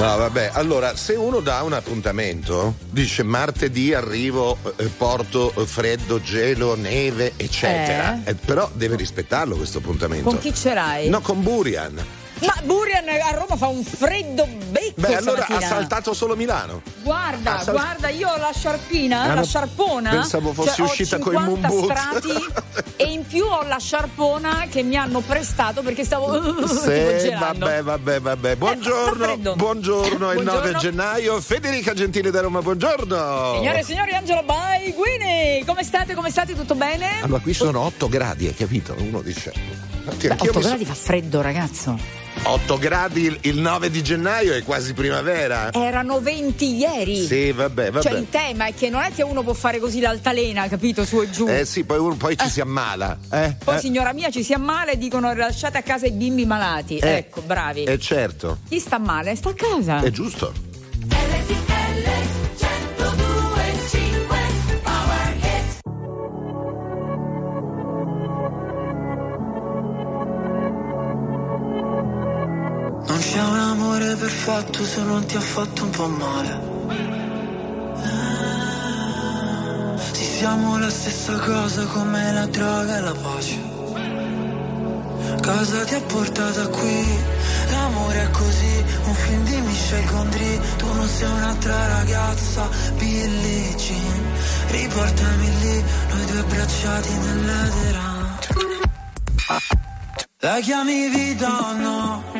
No, vabbè, allora se uno dà un appuntamento, dice martedì arrivo, eh, porto eh, freddo, gelo, neve, eccetera. Eh? Eh, però deve rispettarlo questo appuntamento. Con chi ce l'hai? No, con Burian. Ma Burian a Roma fa un freddo becco Beh, allora stamattina. ha saltato solo Milano. Guarda, ha sal- guarda, io ho la sciarpina, Ah, la sciarpona. pensavo fossi cioè, uscita coi 50 moon strati e in più ho la sciarpona che mi hanno prestato perché stavo Sì, vabbè, vabbè, vabbè. fa Buongiorno, freddo. buongiorno, è il 9 Buongiorno. gennaio. Federica Gentile da Roma, buongiorno. Signore e signori, Angelo Baiguini, come state? Come state? Tutto bene? Allora, qui sono 8 gradi, hai capito? Uno dice. Beh, anch'io 8 mi so- gradi fa freddo, ragazzo. 8 gradi il, il 9 di gennaio è quasi primavera. Erano 20 ieri. Sì, vabbè, vabbè. Cioè il tema è che non è che uno può fare così l'altalena, capito? Su e giù. Eh sì, poi, uno- poi ci si ammala. Eh? Poi Eh, signora mia ci si ammala e dicono lasciate a casa i bimbi malati. eh, ecco, bravi. Eh certo, Chi sta male? Sta a casa. è giusto. Perfetto se non ti ha fatto un po' male. Sì, siamo la stessa cosa come la droga e la pace. Cosa ti ha portata qui? L'amore è così, un film di Michel Gondry. Tu non sei un'altra ragazza, Billie Jean. Riportami lì, noi due abbracciati nell'edera. La chiami vita o no?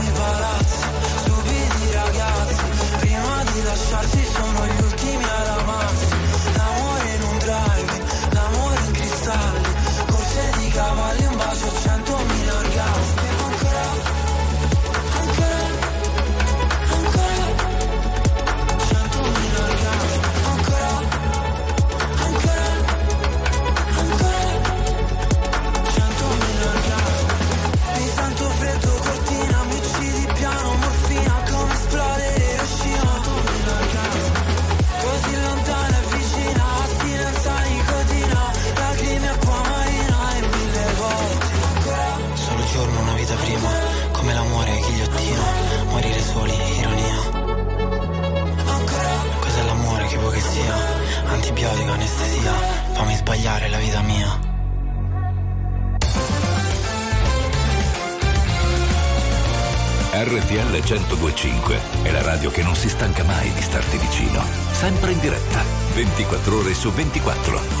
Antibiotico, anestesia Fammi sbagliare la vita mia RTL 1025 è la radio che non si stanca mai di starti vicino. Sempre in diretta, 24 ore su 24.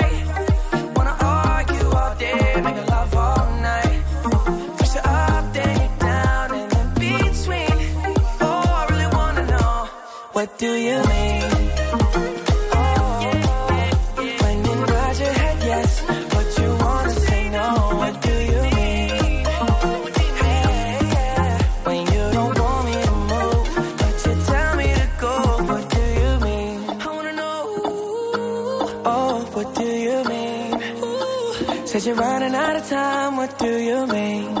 Do you mean? Said you're running out of time, what do you mean?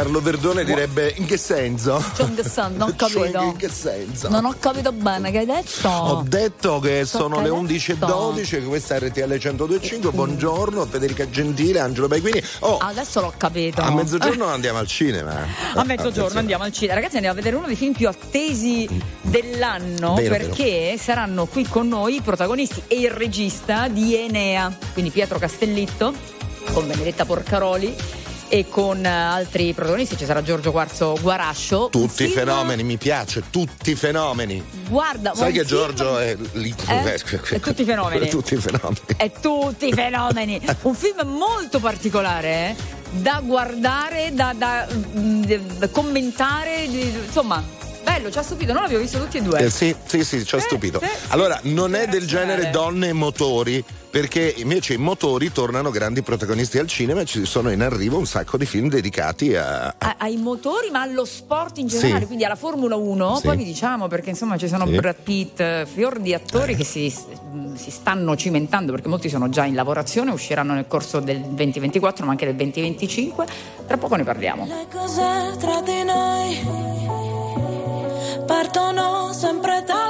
Carlo Verdone direbbe in che senso? Sun, non ho Cioè, capito. in che senso? Non ho capito bene che hai detto. Ho detto che So sono che le hai 11.12, che questa è RTL 1025. Buongiorno, Federica Gentile, Angelo Baiguini. Oh, Adesso l'ho capito. a mezzogiorno andiamo al cinema. A mezzogiorno andiamo al cinema. Ragazzi, andiamo a vedere uno dei film più attesi dell'anno Vero, perché saranno qui con noi i protagonisti e il regista di Enea, quindi Pietro Castellitto con Benedetta Porcaroli e con eh, altri protagonisti ci sarà Giorgio Quarzo Guarascio. Tutti i film- fenomeni, mi piace, tutti i fenomeni. Guarda, Sai che film- Giorgio è lì. Eh? È tutti i fenomeni. tutti i fenomeni. È tutti i fenomeni. Un film molto particolare, eh? da guardare, da, da, mm, da commentare, insomma, bello, ci ha stupito. Non l'avevo visto tutti e due. Eh, sì, sì, sì, ci ha Sì, stupito. sì. Allora, non è del genere donne e motori, perché invece i motori tornano grandi protagonisti al cinema e ci sono in arrivo un sacco di film dedicati a. A- ai motori, ma allo sport in generale, Sì. quindi alla Formula 1. Sì. Poi vi diciamo perché insomma ci sono Sì. Brad Pitt, eh, fior di attori che si, si stanno cimentando perché molti sono già in lavorazione, usciranno nel corso del 2024, ma anche del 2025. Tra poco ne parliamo. Le cose tra di noi partono sempre dalla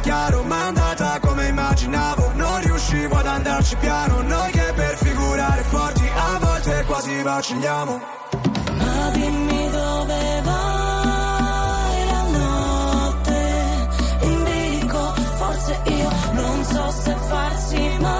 chiaro, ma è andata come immaginavo. Non riuscivo ad andarci piano, noi che per figurare forti a volte quasi vacilliamo. Ma dimmi dove vai la notte in bilico, forse io non so se farsi male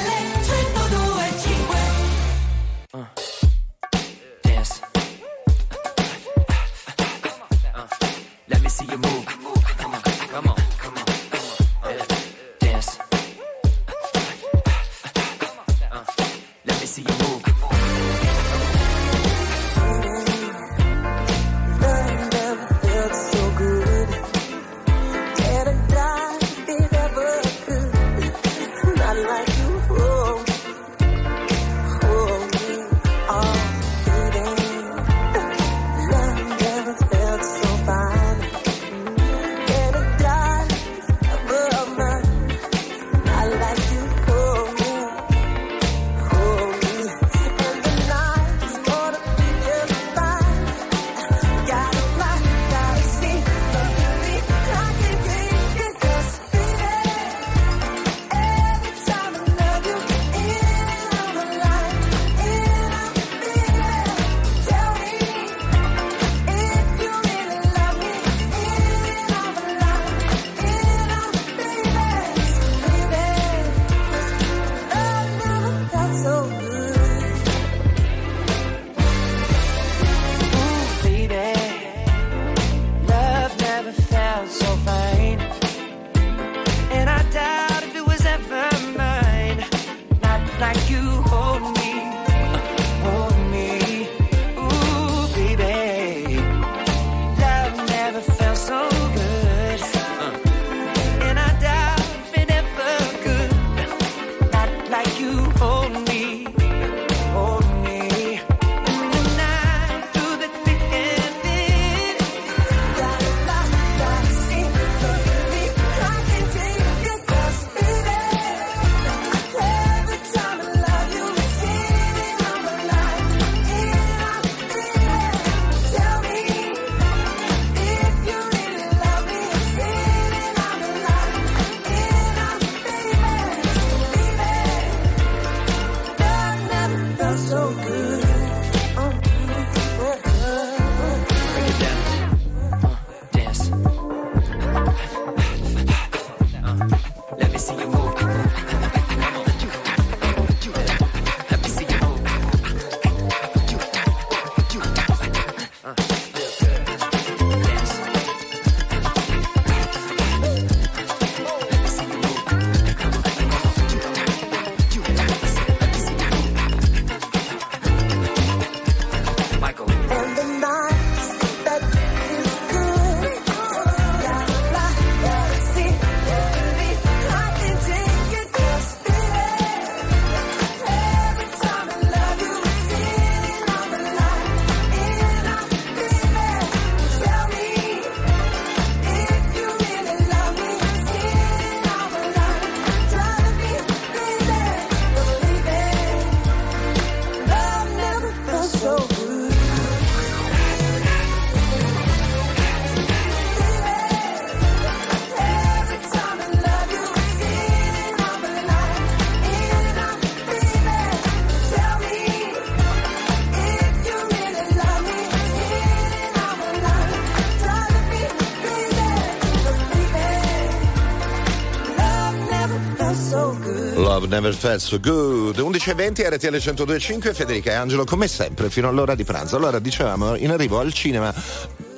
never felt so good. 11.20 RTL 102.5 Federica e Angelo come sempre fino all'ora di pranzo. Allora dicevamo in arrivo al cinema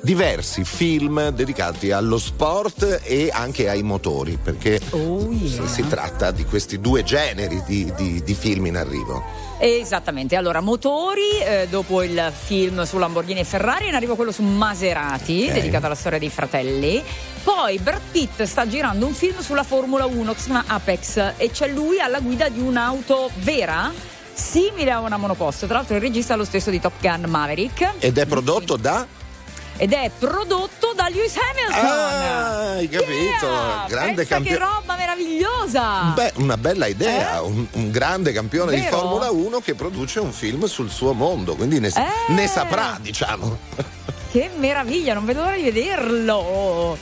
diversi film dedicati allo sport e anche ai motori perché Oh, yeah. si tratta di questi due generi di, di- di film in arrivo. Esattamente, allora motori, eh, dopo il film su Lamborghini e Ferrari, in arrivo quello su Maserati, Ok. dedicato alla storia dei fratelli. Poi Brad Pitt sta girando un film sulla Formula 1 che si chiama Apex e c'è lui alla guida di un'auto vera, simile a una monoposto. Tra l'altro il regista è lo stesso di Top Gun Maverick Ed è prodotto da ed è prodotto da Lewis Hamilton. Ah, hai capito? Yeah! Grande Pensa campio- che roba meravigliosa! Beh, una bella idea, Eh? un, un grande campione di Vero? Formula 1 che produce un film sul suo mondo, quindi ne, Eh! ne saprà, diciamo. Che meraviglia, non vedo l'ora di vederlo!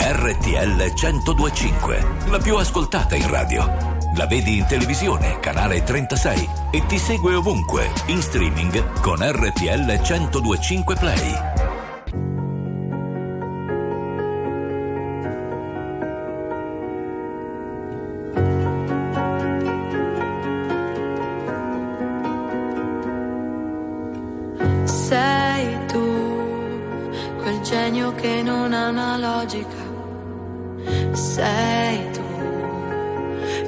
RTL 1025, la più ascoltata in radio. La vedi in televisione, canale 36 e ti segue ovunque, in streaming con RTL 1025 Play. Sei tu, quel genio che non ha una logica. Sei tu,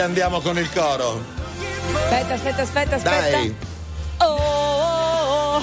Che andiamo con il coro. Aspetta, aspetta, aspetta, aspetta. Dai. Oh, oh, oh.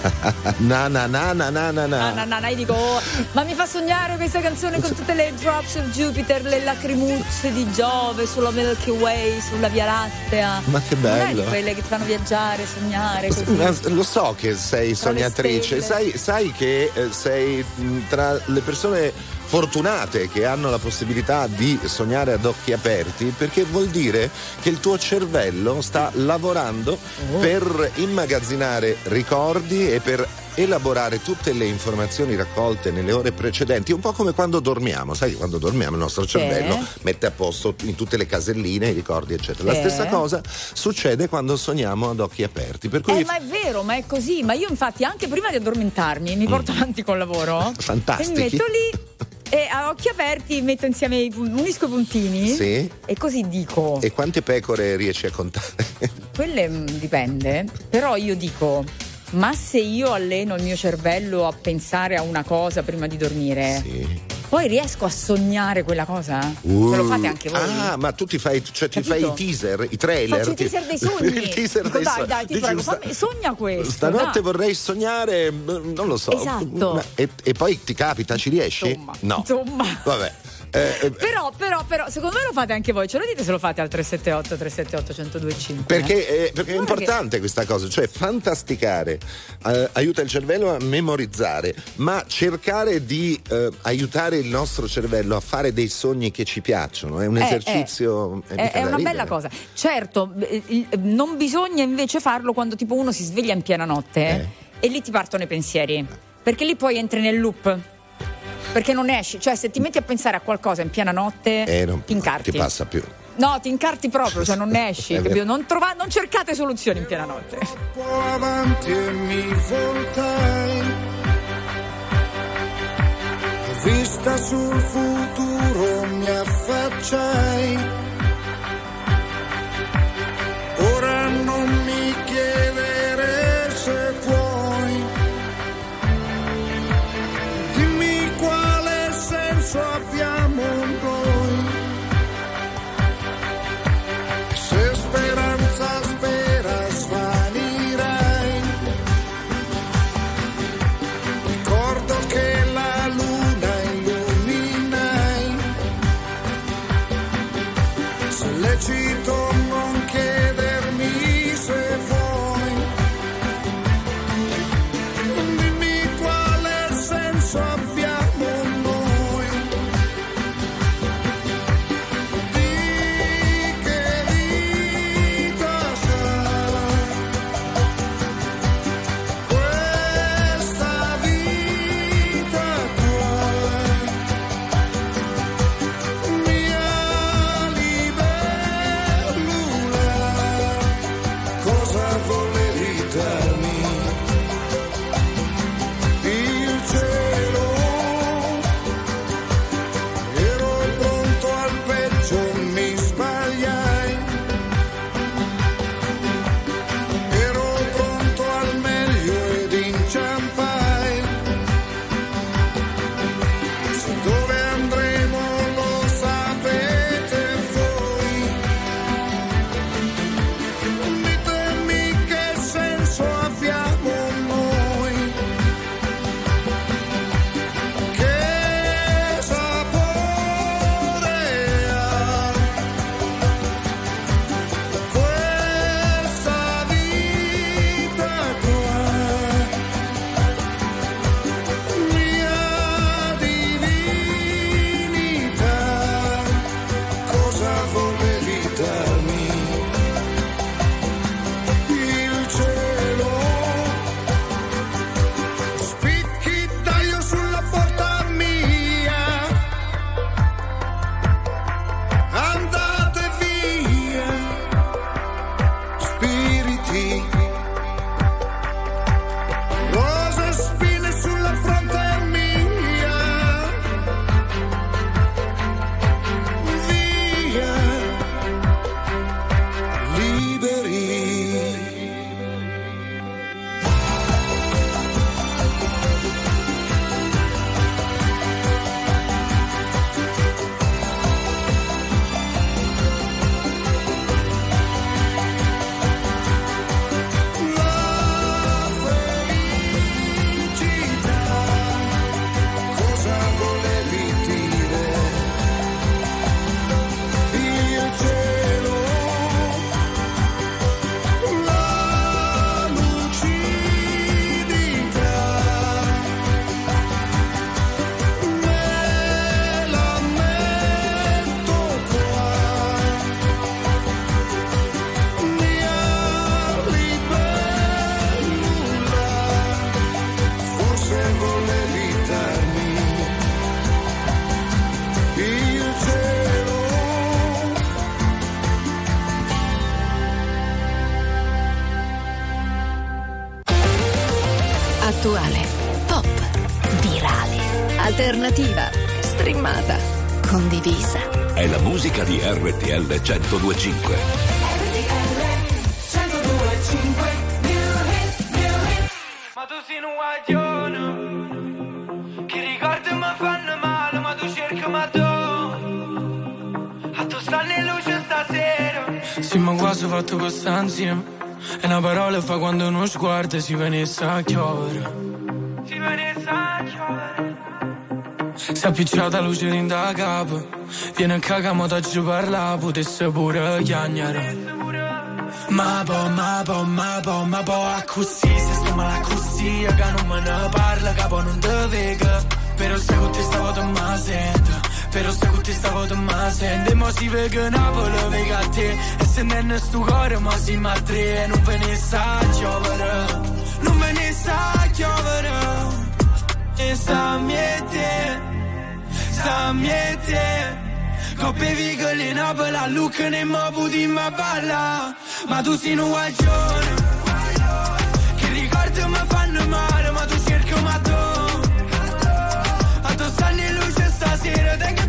Na na na na na na na. No, no, io dico, oh, ma mi fa sognare questa canzone con tutte le drops of Jupiter, le lacrimucce di Giove sulla Milky Way, sulla Via Lattea. Ma che Non bello. di quelle che ti fanno viaggiare, sognare così. Lo so che sei Tra sognatrice, sai, sai che eh, sei mh, tra le persone fortunate che hanno la possibilità di sognare ad occhi aperti perché vuol dire che il tuo cervello sta lavorando Oh. per immagazzinare ricordi e per elaborare tutte le informazioni raccolte nelle ore precedenti, un po' come quando dormiamo, sai quando dormiamo il nostro cervello mette a posto in tutte le caselline i ricordi eccetera. La Sì. stessa cosa succede quando sogniamo ad occhi aperti, per cui Eh, ma è vero, ma è così. Ma io, infatti, anche prima di addormentarmi, mi porto avanti col lavoro. Mm. Fantastichi. E mi metto lì e a occhi aperti metto insieme, unisco i puntini. Sì. E così dico. E quante pecore riesci a contare? Quelle mm, dipende. Però io dico. Ma se io alleno il mio cervello a pensare a una cosa prima di dormire, Sì. Poi riesco a sognare quella cosa? Uh. Lo fate anche voi? Ah, ma tu ti fai, cioè, ti fai i teaser, i trailer. Faccio i teaser dei sogni. il teaser Dico, dei dai, sogni. dai, ti Dici, prego, sta- fammi- sogna questo, Stanotte dai. vorrei sognare, mm, non lo so. Esatto. E, e poi ti capita, ci riesci? Insomma, No. insomma. Vabbè. Eh, eh, Però, però, però, secondo me lo fate anche voi. Ce lo dite se lo fate al 378 378 1025. Perché, eh, perché è importante questa cosa, cioè fantasticare eh, aiuta il cervello a memorizzare, ma cercare di eh, aiutare il nostro cervello a fare dei sogni che ci piacciono è un Eh, esercizio. è, è una ridere. bella cosa. Certo, non bisogna invece farlo quando tipo uno si sveglia in piena notte e lì ti partono i pensieri. Perché lì poi entri nel loop. Perché non esci, cioè se ti metti a pensare a qualcosa in piena notte, Eh, non ti incarti. ti passa più. No, ti incarti proprio, cioè non esci? Non, trova- non cercate soluzioni in piena notte. po' avanti e mi voltai. Vista sul futuro mi affacciai. Ora non mi chiedere RTL 1025. Ma tu sei un guaglione Che ricordi mi fanno male Ma tu cerchi ma tu A tu stanno in luce stasera Sì, ma quasi ho fatto questa insieme. E una parola fa quando uno sguardo si venisse a chiovere. Si venisse a chiovere Si è appicciata luce in da capo Viene a cagamo da giù parla Potesse pure chiagnare. Ma po, ma po, ma po, ma po a così Se sto male così Che non me ne parla Capo non te vega. Però se con te stavo te ma sento Però se con te stavo te ma sento. E mo si vega Napoli vega te. E se non è sto cuore ma si ma tre Non ve ne sa giovere Non ve ne sa giovere E sa miete Sa miete. Coppe vigole in a look ne mo puti ma balla? Ma tu sei un guaglione. Che ricordi mi fanno male Ma tu cerchi ma tu A tu stanno in luce stasera Te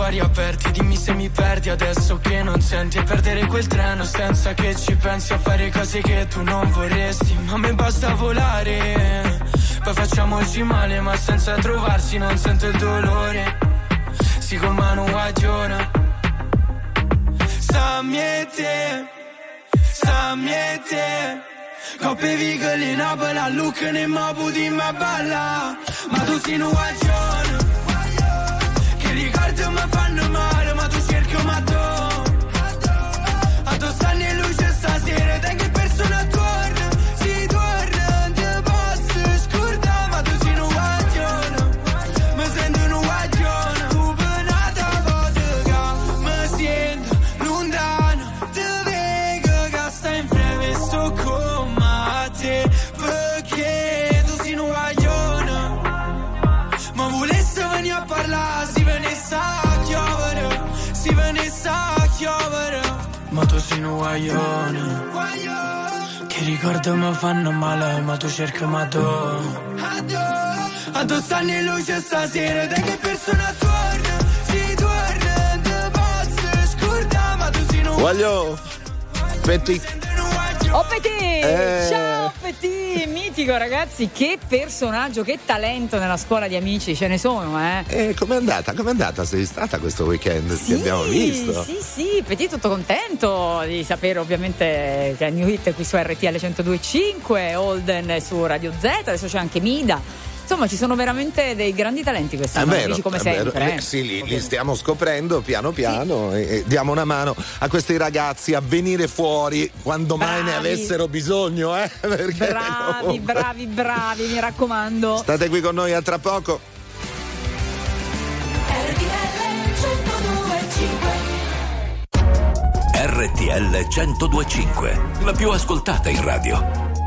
spenti, i cuori aperti Dimmi se mi perdi adesso che non senti. E perdere quel treno senza che ci pensi A fare cose che tu non vorresti. Ma a me basta volare Poi facciamoci male ma senza trovarsi non sento il dolore. Si con mano guagiona Sa miete Sa miete. Coppe vigole in a look ne mo puti ma balla. Ma tu sei un guagione ricordi mi fanno male ma tu cerchi ma tu A tu stanno in luce stasera Te guaglione, che ricordo mi fanno male, ma tu cerchi ma tu. A tu stanno in luce stasera, te che persona torna, si torna, te posso scordare, ma tu sei un Voglio. Petit. Oh Petit! Eh. Ciao Petit! Mitico ragazzi, che personaggio, che talento nella scuola di amici, ce ne sono, eh? E com'è andata? Com'è andata? Sei stata questo weekend? Ti abbiamo visto. Sì, sì, Petit tutto contento di sapere ovviamente che è New Hit qui su RTL 102.5, Holden su Radio Z, adesso c'è anche Mida. Insomma, ci sono veramente dei grandi talenti quest'anno, vero, amici come è vero. sempre. Eh, eh. sì, li, li stiamo scoprendo piano piano e, e diamo una mano a questi ragazzi a venire fuori quando mai ne Bravi. avessero bisogno, eh? Perché Bravi, comunque- bravi, bravi, mi raccomando. State qui con noi a tra poco. RTL 1025, la più ascoltata in radio.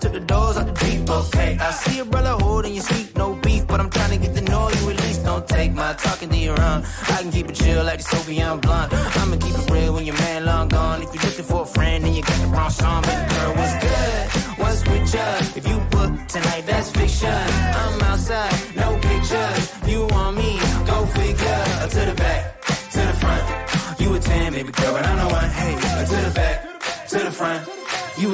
Took the doors out the deep, okay. I see a brother holding your seat, no beef, but I'm trying to get to know you at least. Don't take my talking to your own. I can keep it chill like the Soviet blunt. I'ma keep it real when your man long gone. If you're looking for a friend, then you got the wrong song. Baby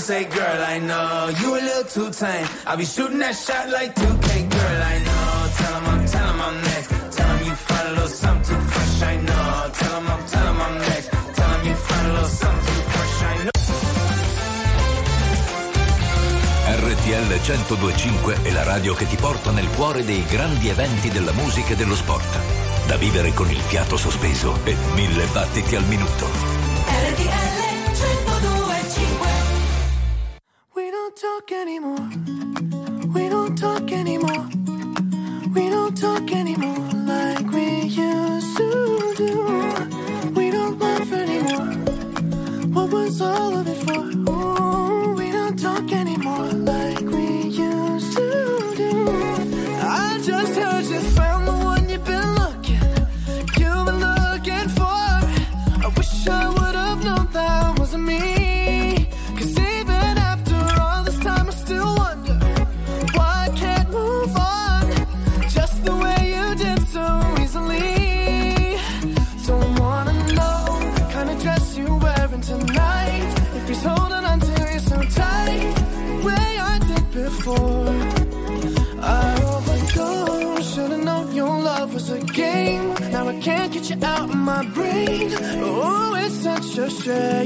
say, girl, I know you a little too tame. I be shooting that shot like 2K, girl, I know. Tell him I'm, tell him I'm next. Tell him you find a little something too fresh, I know. Tell him I'm, tell him I'm next. Tell him you find a little something too fresh, I know. RTL 125 è la radio che ti porta nel cuore dei grandi eventi della musica e dello sport. Da vivere con il fiato sospeso e mille battiti al minuto. anymore. share.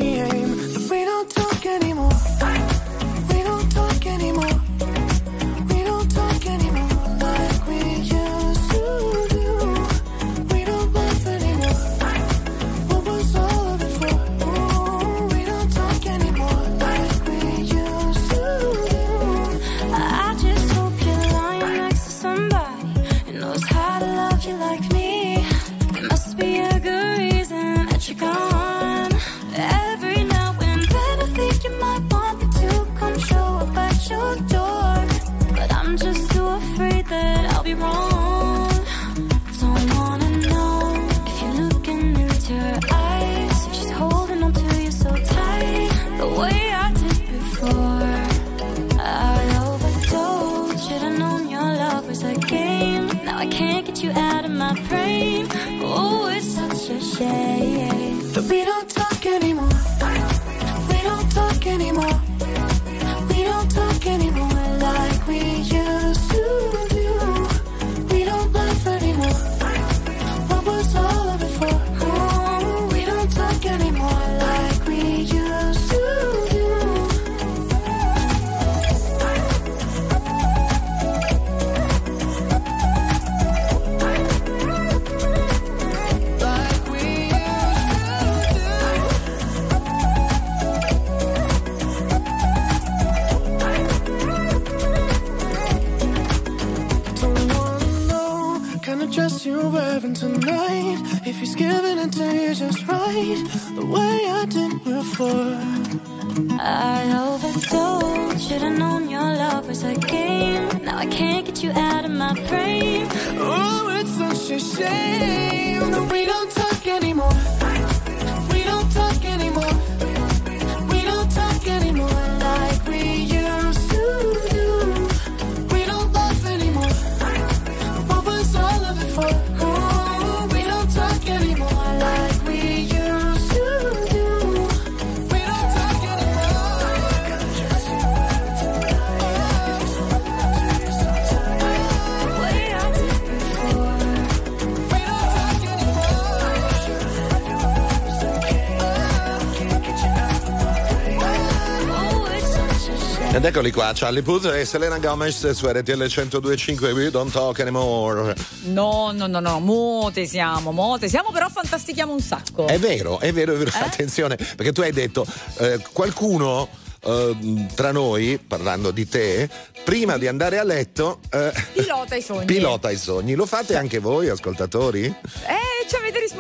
Ed eccoli qua, Charlie Puth e Selena Gomez su RTL 102.5 We Don't Talk Anymore. No, no, no, no, mote siamo, mote siamo, però fantastichiamo un sacco. È vero, è vero, è vero, eh? attenzione, perché tu hai detto, eh, qualcuno ehm, tra noi, parlando di te, prima di andare a letto... Eh, pilota i sogni. Pilota i sogni, lo fate anche voi ascoltatori?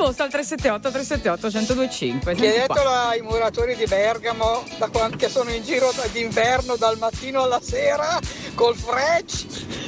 risposta al 378 378 1025. Chiedetelo ai muratori di Bergamo da quanti che sono in giro d'inverno dal mattino alla sera col frecce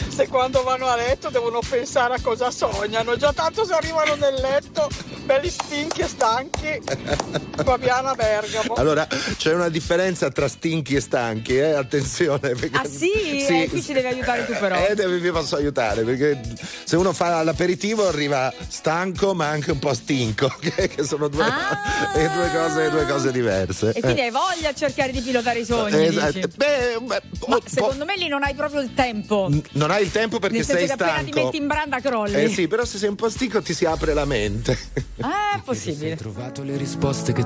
se quando vanno a letto devono pensare a cosa sognano. Già tanto se arrivano nel letto, belli stinchi e stanchi. Fabiana Bergamo. Allora, c'è una differenza tra stinchi e stanchi, eh? Attenzione. Perché... Ah sì? sì. Eh, qui ci devi aiutare tu però. Eh, vi posso aiutare, perché se uno fa l'aperitivo arriva stanco ma anche un po' stinco, che, che sono due, ah. due, cose, due, cose, diverse. E quindi eh. hai voglia a cercare di pilotare i sogni. Esatto. Beh, beh, ma po- oh, secondo oh. me lì non hai proprio il tempo. N- non hai il tempo perché Nel sei stanco. Appena ti metti in branda crolli. Eh sì, però se sei un po' stinco ti si apre la mente. Ah, è possibile. Ho trovato le risposte che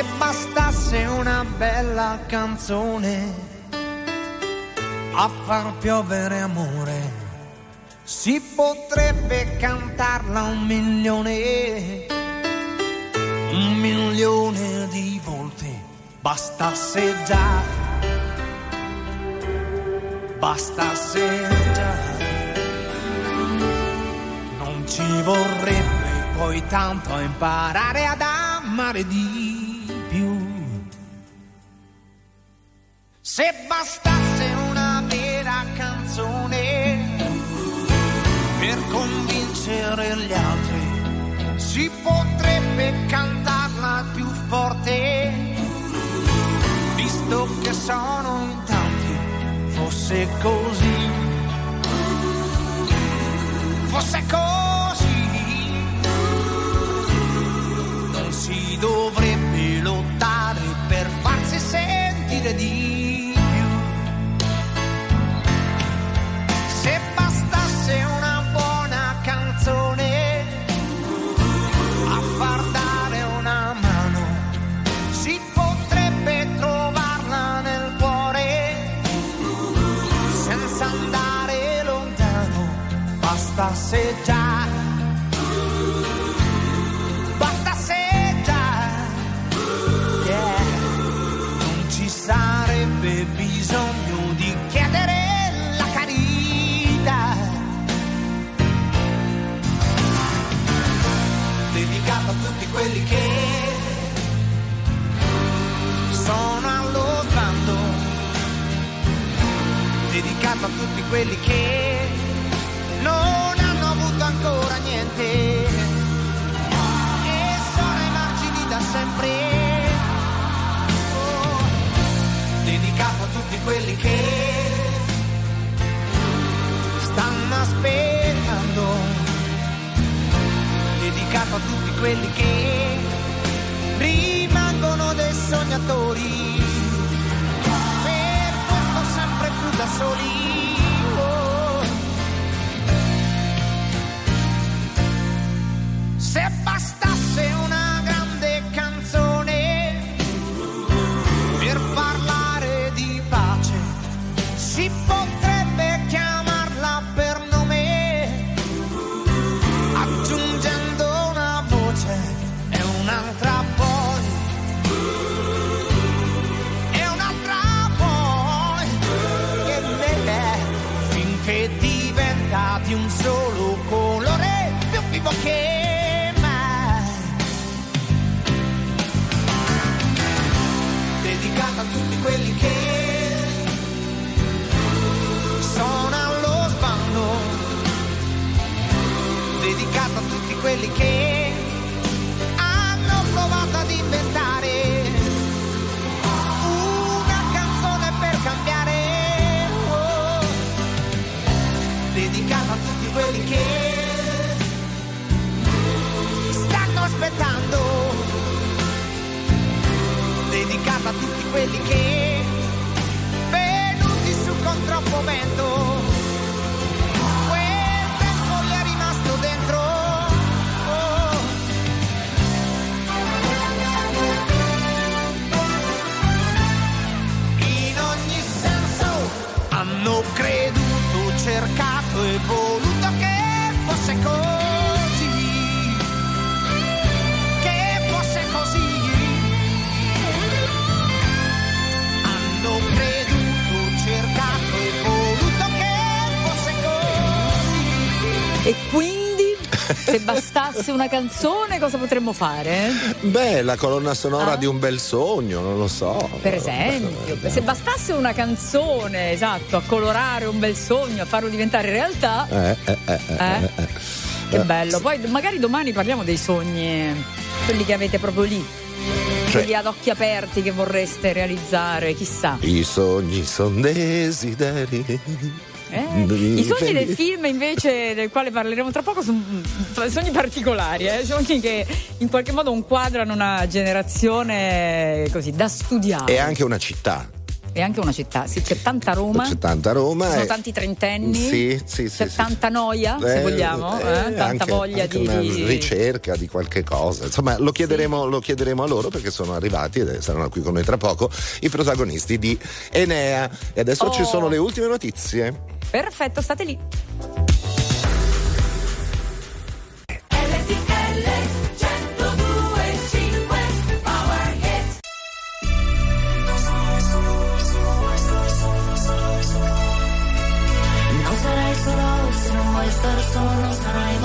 Se bastasse una bella canzone a far piovere amore, si potrebbe cantarla un milione, un milione di volte. Bastasse già, bastasse già. Non ci vorrebbe poi tanto imparare ad amare di Se bastasse una vera canzone per convincere gli altri, si potrebbe cantarla più forte, visto che sono in tanti, fosse così, fosse così, non si dovrebbe lottare per farsi sentire di Già, bastasse già, yeah. non ci sarebbe bisogno di chiedere la carità. Dedicato a tutti quelli che sono allo sbando, dedicato a tutti quelli che ancora niente e sono ai margini da sempre. Oh, dedicato tutti quelli che stanno aspettando, dedicato a tutti quelli che rimangono dei sognatori, per questo sempre più da soli. Quelli che hanno provato ad inventare una canzone per cambiare, oh. dedicata a tutti quelli che stanno aspettando dedicata a tutti quelli che venuti su con troppo vento cercato e voluto se bastasse una canzone, cosa potremmo fare? Beh, la colonna sonora Ah. di un bel sogno, non lo so. Per esempio, se bastasse una canzone, esatto, a colorare un bel sogno, a farlo diventare realtà, Eh, eh, eh, eh, Eh? eh, eh. che bello. Poi magari domani parliamo dei sogni, quelli che avete proprio lì, Cioè- quelli ad occhi aperti che vorreste realizzare, chissà. I sogni sono desideri. Eh? I sogni del film invece del quale parleremo tra poco sono sogni particolari, eh? sogni che in qualche modo inquadrano una generazione così da studiare. E anche una città. E anche una città, sì, c'è tanta Roma, C'è tanta Roma. ci sono e- tanti trentenni, Sì, sì, sì. c'è sì. tanta noia, se Eh, vogliamo, eh, eh, tanta anche- voglia anche di, una ricerca di qualche cosa. Insomma, lo chiederemo, lo chiederemo a loro perché sono arrivati e saranno qui con noi tra poco i protagonisti di Enea. E adesso Oh. ci sono le ultime notizie. Perfetto, state lì. Se non vuoi stare solo, non sarai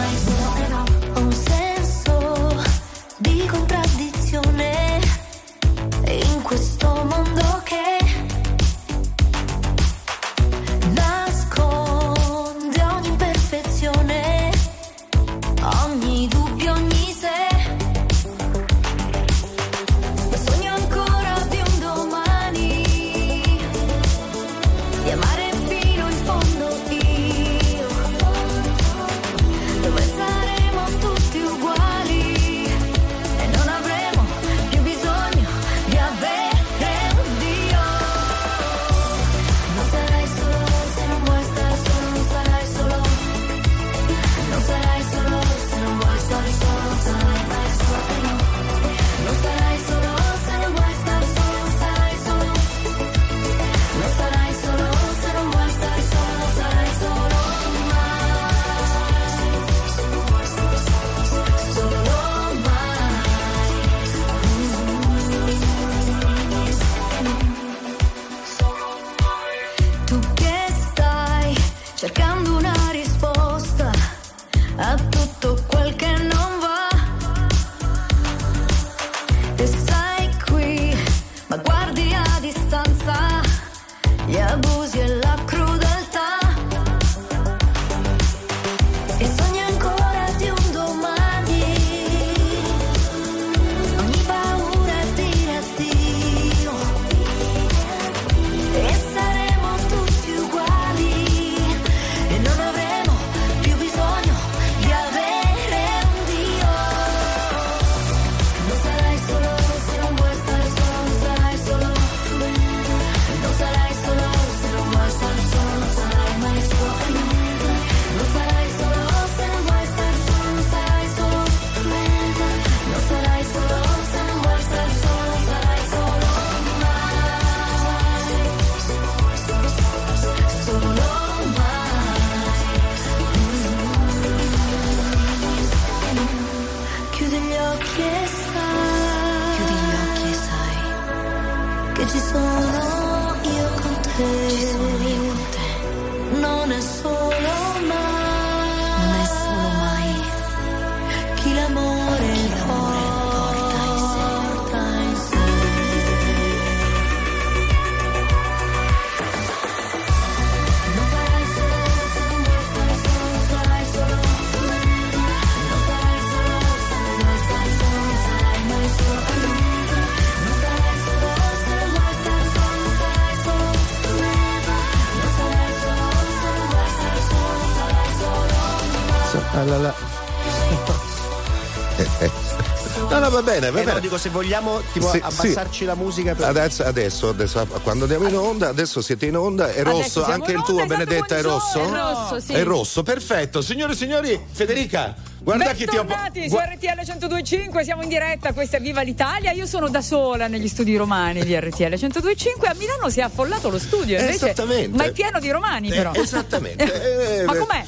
va bene, va Eh, no, bene. dico se vogliamo tipo Sì, abbassarci sì. la musica per... Adesso, adesso, adesso, quando andiamo in onda, adesso siete in onda, è rosso, anche il tuo esatto, Benedetta è rosso? È rosso, sì. È rosso, perfetto. Signore e signori, Federica, guarda chi ti ho... Bentornati su RTL 1025, siamo in diretta, questa è Viva l'Italia. Io sono da sola negli studi romani di RTL 1025. A Milano si è affollato lo studio, invece, Esattamente. ma è pieno di romani però. Eh, esattamente. Eh, ma eh, com'è?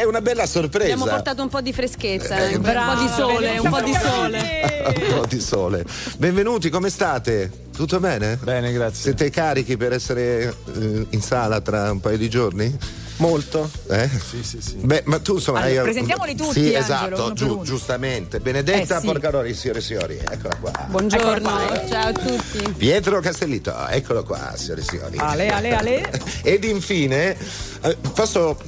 È, una bella sorpresa. Abbiamo portato un po' di freschezza, Eh, eh, un po' di sole, un po' di sole. un po' di sole. Benvenuti, come state? Tutto bene? Bene, grazie. Siete carichi per essere eh, in sala tra un paio di giorni? Molto. Eh? Sì, sì, sì. Beh, ma tu insomma Allora, hai- presentiamoli tutti, Sì, Angelo, esatto, uno. giustamente. Benedetta Eh, sì. Porcaroli, signore e signori, eccola qua. Buongiorno, ciao a tutti. Pietro Castellito, eccolo qua, signore e signori. Ale, ale, ale. Ed infine, eh, posso,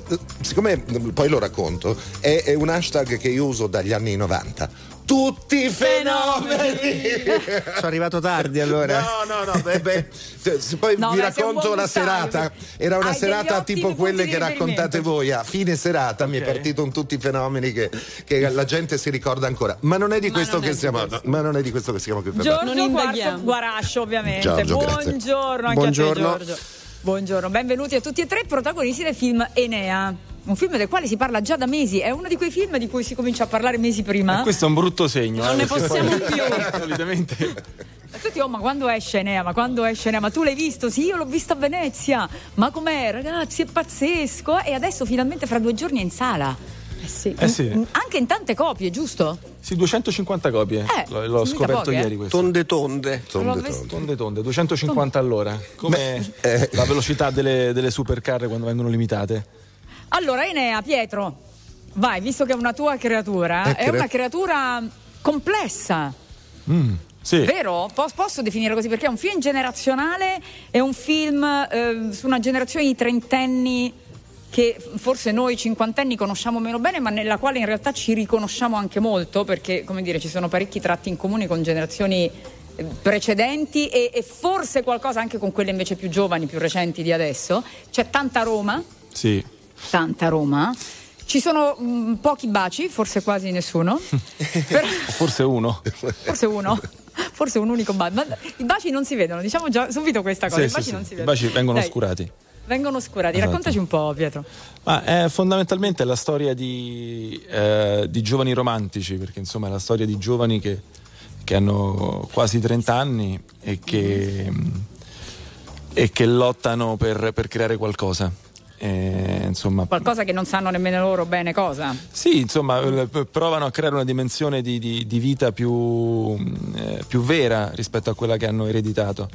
siccome poi lo racconto, è, è un hashtag che io uso dagli anni 90. Tutti i fenomeni! Sono arrivato tardi allora. No, no, no, beh, beh, se- se poi No, vi racconto la serata. Era una Hai serata tipo quelle che raccontate voi. A fine serata mi è partito un tutti i fenomeni che, che la gente si ricorda ancora. Ma non è di questo non che di siamo. no, ma non è di questo che siamo qui per. Giorgio Non Quarzo. Guarascio, ovviamente. Giorgio, grazie. Buongiorno anche Buongiorno. a te, Giorgio. Buongiorno, benvenuti a tutti e tre protagonisti del film Enea. Un film del quale si parla già da mesi, è uno di quei film di cui si comincia a parlare mesi prima. E questo è un brutto segno. Non eh, ne possiamo poi- più. Solitamente. Tutti, oh, ma quando esce Enea? Ma quando esce Enea? Ma tu l'hai visto? Sì, io l'ho visto a Venezia. Ma com'è, ragazzi? È pazzesco. E adesso finalmente fra due giorni è in sala. Eh sì. Eh sì. Mm, Anche in tante copie, giusto? Sì, 250 copie. Eh, L'ho, scoperto poche, eh. ieri questo. Tonde tonde. Tonde, tonde. Tonde tonde, 250 all'ora. Come eh. la velocità delle, delle supercar quando vengono limitate. Allora, Enea, Pietro, vai, visto che è una tua creatura, è cre- una creatura complessa. Mm, sì. Vero? Po- Posso definire così perché è un film generazionale, è un film eh, su una generazione di trentenni che forse noi cinquantenni conosciamo meno bene, ma nella quale in realtà ci riconosciamo anche molto, perché come dire, ci sono parecchi tratti in comune con generazioni eh, precedenti e, e forse qualcosa anche con quelle invece più giovani, più recenti di adesso. C'è tanta Roma, Sì. Tanta Roma. Ci sono mm, pochi baci, forse quasi nessuno. Però- Forse uno. forse uno. Forse un unico bacio. Ma I baci non si vedono, diciamo già subito questa cosa. Sì, I sì, baci sì. non si I vedono. baci vengono Dai, oscurati. Vengono oscurati. Esatto. Raccontaci un po', Pietro. Ma è fondamentalmente la storia di, eh, di giovani romantici, perché insomma è la storia di giovani che, che hanno quasi 30 anni e che, e che lottano per, per creare qualcosa. E, insomma, Qualcosa che non sanno nemmeno loro bene cosa. sì, insomma, eh, provano a creare una dimensione di, di- di vita più, eh, più vera rispetto a quella che hanno ereditato.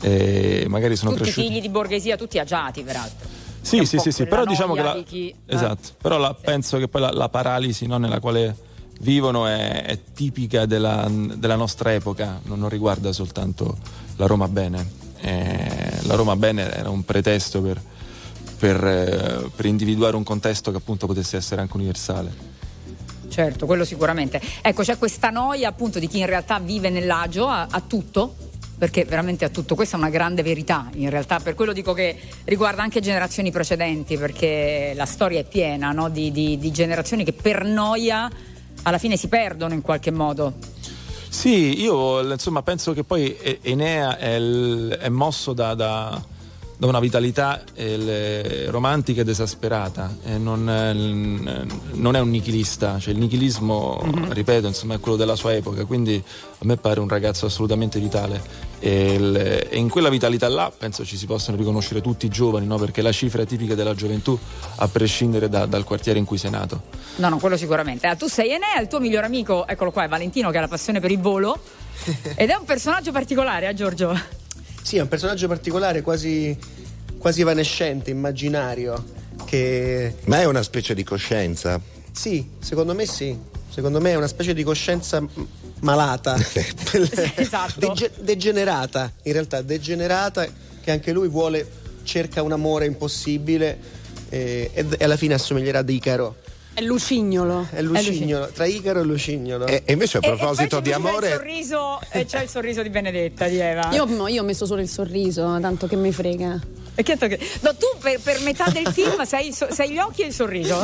E magari sono tutti cresciuti. figli di borghesia, tutti agiati, peraltro. Sì, sì, sì, sì, però diciamo che la, di chi- esatto, però la- penso che poi la, la paralisi no, nella quale vivono è, è tipica della, della nostra epoca, non, non riguarda soltanto la Roma Bene. Eh, la Roma Bene era un pretesto per, per, eh, per individuare un contesto che appunto potesse essere anche universale. Certo, quello sicuramente. Ecco, c'è questa noia appunto di chi in realtà vive nell'agio, a, a tutto, perché veramente a tutto, questa è una grande verità in realtà, per quello dico che riguarda anche generazioni precedenti, perché la storia è piena no? di, di- di generazioni che per noia alla fine si perdono in qualche modo. Sì, io insomma penso che poi Enea è, il- è mosso da, da- da una vitalità eh, romantica ed esasperata e non, è il- non è un nichilista, cioè il nichilismo, ripeto, insomma è quello della sua epoca, quindi a me pare un ragazzo assolutamente vitale e, il- e in quella vitalità là penso ci si possano riconoscere tutti i giovani, no? perché la cifra è tipica della gioventù a prescindere da- dal quartiere in cui sei nato. No, no, quello sicuramente. Ah, tu sei Enea, il tuo miglior amico, eccolo qua, è Valentino che ha la passione per il volo ed è un personaggio particolare, eh Giorgio? Sì, è un personaggio particolare, quasi, quasi evanescente, immaginario. Che Ma è una specie di coscienza. sì, secondo me sì. Secondo me è una specie di coscienza malata, Esatto. Dege- degenerata, in realtà degenerata, che anche lui vuole, cerca un amore impossibile eh, e, e alla fine assomiglierà ad Icaro. È lucignolo. È Lucignolo, tra Icaro e Lucignolo. E, e invece a E- e proposito di c'è amore, Il sorriso, e c'è il sorriso di Benedetta, di Eva. Io, no, io ho messo solo il sorriso, tanto che mi frega. Che No, tu per, per metà del film sei, so- sei gli occhi e il sorriso.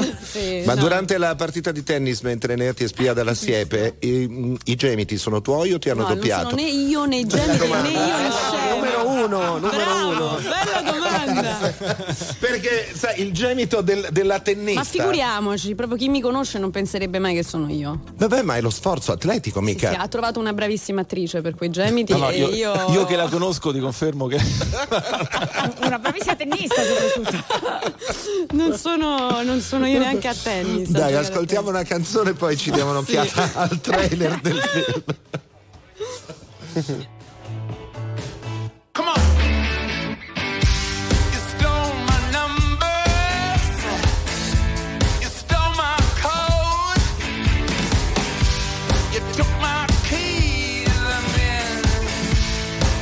Ma durante la partita di tennis, mentre ne ti spia dalla siepe, i, i gemiti sono tuoi o ti hanno No, non doppiato? sono né io né i gemiti né io né Shea. Numero uno, numero Bravo, uno. bella domanda. Perché sai, il gemito del- della tennista. Ma figuriamoci, proprio chi mi conosce non penserebbe mai che sono io. Vabbè, ma è lo sforzo atletico, mica. Sì, ha trovato una bravissima attrice per quei gemiti No, no, e io, io... io che la conosco ti confermo che Una bravissima tennista soprattutto. non, sono, non sono io neanche a tennis. Dai, ascoltiamo una canzone e poi ci diamo un'occhiata al trailer del film.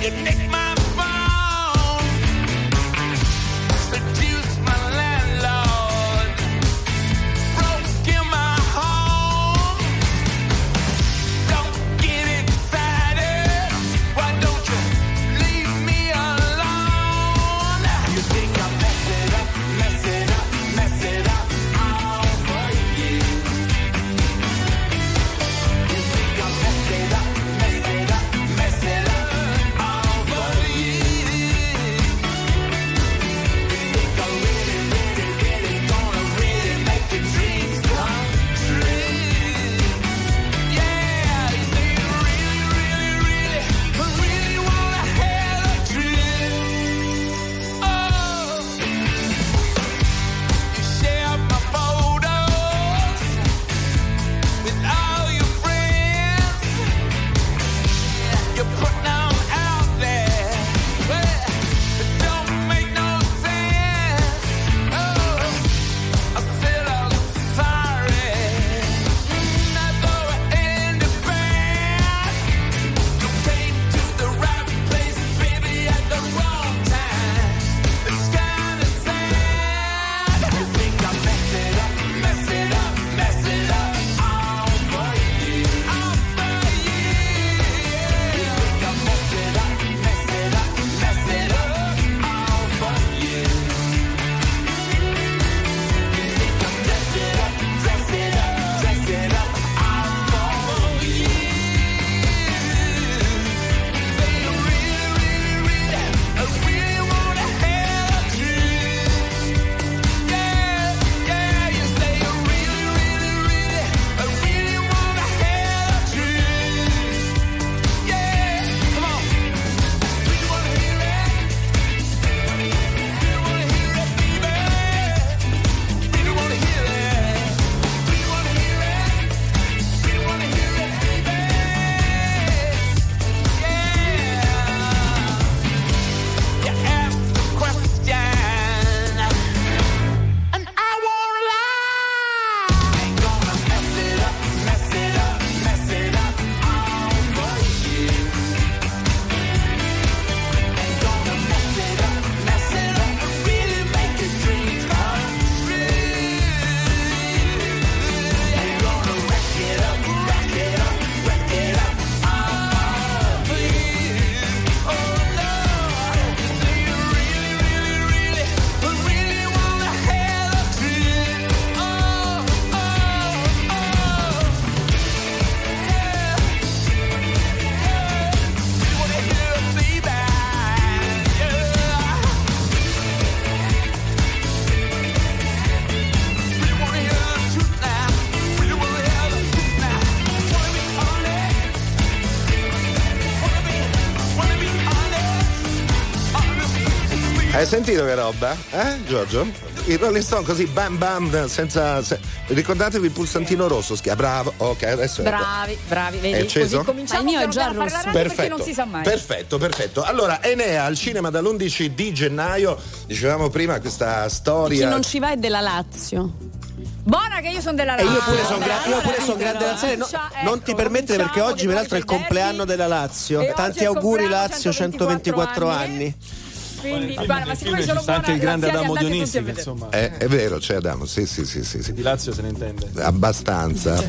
You sentito che roba? Eh, Giorgio? I Rolling Stone così bam bam senza. se- ricordatevi il pulsantino rosso, schia. Bravo, ok, adesso ecco. Bravi, bravi, È vedi? acceso? Così cominciamo Ma il mio è già rosso. Perfetto, non si sa mai. perfetto, perfetto. Allora, Enea al cinema dall'11 di gennaio. Dicevamo prima questa Chi storia. non ci va è della Lazio. Buona che io sono della E Lazio. io pure sono gra- son grande laziale. No, comincia- non ecco, ti permettere perché oggi peraltro è il compleanno della Lazio. E Tanti è auguri Lazio, 124 anni. Quindi guarda, ma siccome sono sta anche buona, il grande Adamo insomma È, è vero, c'è Adamo, sì, sì, sì, sì, sì. di Lazio se ne intende. Abbastanza.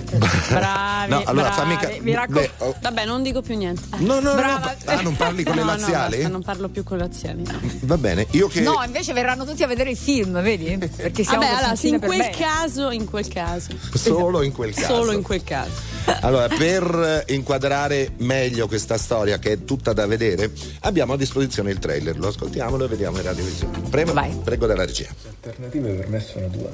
Bravi, No, allora bravi, fammi ca- mi raccomando. beh, oh, Vabbè, non dico più niente. No, no, no, Brava. no, ah, non parli con le no, laziali? No, basta, non parlo più con le laziali. Va bene, io che No, invece verranno tutti a vedere il film, vedi? Perché siamo Vabbè, allora, in quel bene. caso, in quel caso. solo in quel caso. Solo in quel caso. Allora, per inquadrare meglio questa storia che è tutta da vedere, abbiamo a disposizione il trailer. Lo ascoltiamolo e vediamo in radiovisione. Prego, prego dalla regia. alternative per me sono due.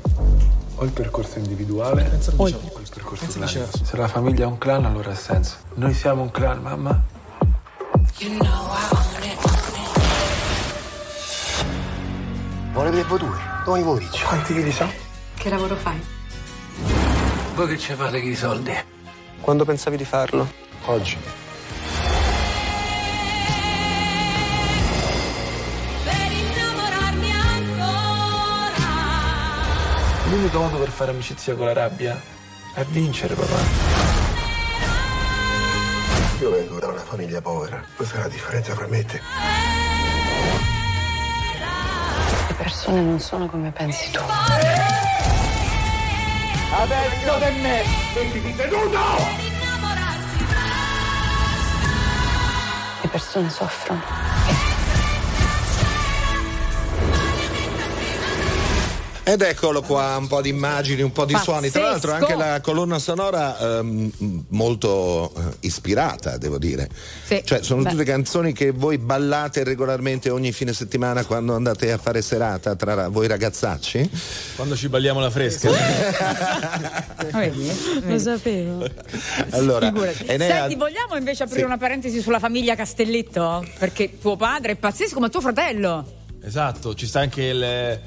O il percorso individuale o il percorso clan. Se la famiglia è un clan allora ha senso. Noi siamo un clan, mamma. Vuole vedere due? Domani pomeriggio. Quanti chili so? Che lavoro fai? Voi che ci fate con i soldi? Quando pensavi di farlo? Oggi. L'unico modo per fare amicizia con la rabbia è vincere, papà. Io vengo da una famiglia povera. Questa è la differenza fra me e te. Le persone non sono come pensi tu. Adesso di me! Sentiti tenuto! Le persone soffrono. Ed eccolo qua, un po' di immagini, un po' di suoni. Tra l'altro Pazzesco. anche la colonna sonora ehm, molto eh, ispirata, devo dire. Sì. Cioè, sono Beh. tutte canzoni che voi ballate regolarmente ogni fine settimana quando andate a fare serata tra voi ragazzacci? Quando ci balliamo la fresca. Lo sapevo. Allora. Enea- Senti, vogliamo invece aprire Sì. una parentesi sulla famiglia Castelletto? Perché tuo padre è pazzesco, ma tuo fratello. Esatto, ci sta anche il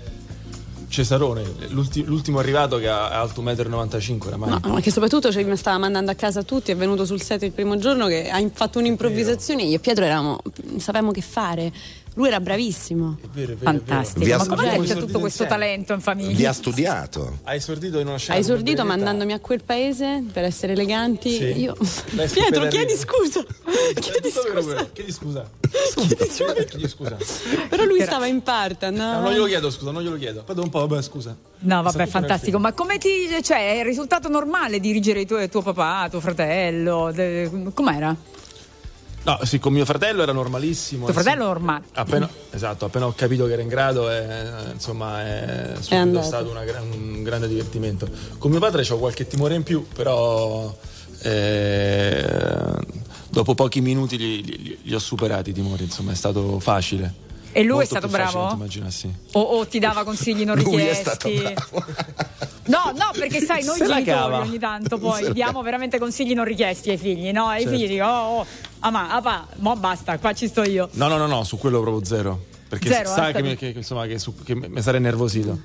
Cesarone, l'ulti- l'ultimo arrivato che ha alto 1,95 m oramai. No, ma che soprattutto ci stava mandando a casa tutti, è venuto sul set il primo giorno che ha fatto un'improvvisazione. Io e Pietro eravamo, sapevamo che fare. Lui era bravissimo. Fantastico. Vi ha- Ma come c'è esordito tutto questo insieme. talento in Vi famiglia? ha studiato. Ha esordito in una scena. Ha come esordito mandandomi a quel paese per essere eleganti. Sì. Io. Pietro, chiedi scusa. Chiedi vero, scusa. vero. Chiedi scusa. Chiedi scusa. Però lui stava in parte. No, non glielo chiedo, scusa, non glielo chiedo. Poi dopo un po', vabbè, scusa. No, È vabbè, fantastico. Ma come ti. cioè, è il risultato normale dirigere i tuoi- tuo papà, tuo fratello? De- com'era? No, sì, con mio fratello era normalissimo. Tuo anzi, fratello normale. Appena, esatto, appena ho capito che era in grado, è, insomma, è andato. stato una un grande divertimento. Con mio padre ho qualche timore in più, però eh, dopo pochi minuti li, li- li ho superati i timori, insomma, è stato facile. E lui è stato facile bravo? di immaginassi. O, o ti dava consigli non Lui richiesti? No, no, perché sai, noi genitori ogni tanto poi diamo veramente consigli non richiesti ai figli, no? Ai Certo. figli dico, oh, oh, ama, apa, mo basta, qua ci sto io. No, no, no, no, su quello proprio zero. Perché Zero, sa eh, che, mi, che, insomma, che, su- che mi sarei nervosito.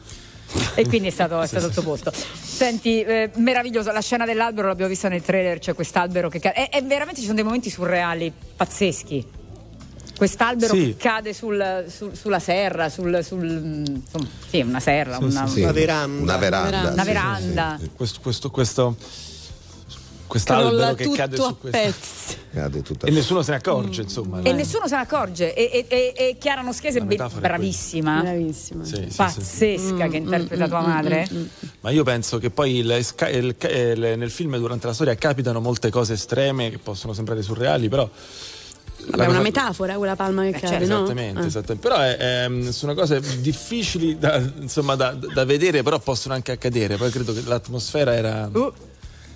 E quindi è stato, è stato il tuo posto. Senti, eh, meraviglioso, la scena dell'albero l'abbiamo vista nel trailer, c'è quest'albero che. E, e veramente ci sono dei momenti surreali, pazzeschi. Quest'albero Sì. che cade sul- sul- sulla serra, sul, sul- insomma, sì, una serra, Sì, una. Una veranda. Una veranda. una sì, sì, veranda. Questo, questo, questo, quest'albero che cade a su questo. pezzi. Cade tutta- E nessuno se ne accorge, insomma. E dai. nessuno se ne accorge. E, e, e, e Chiara Noschese, be- bravissima, Bravissima. Sì, sì, sì. pazzesca, che interpreta tua madre. Ma io penso che poi il- sca- il- il- nel film durante la storia capitano molte cose estreme che possono sembrare surreali, però. Vabbè, è una cosa- metafora quella palma che certo, cade, no? Esattamente, Ah. esattamente. Però è- è- sono cose difficili da, insomma, da, da vedere, però possono anche accadere. Poi credo che l'atmosfera era, Uh.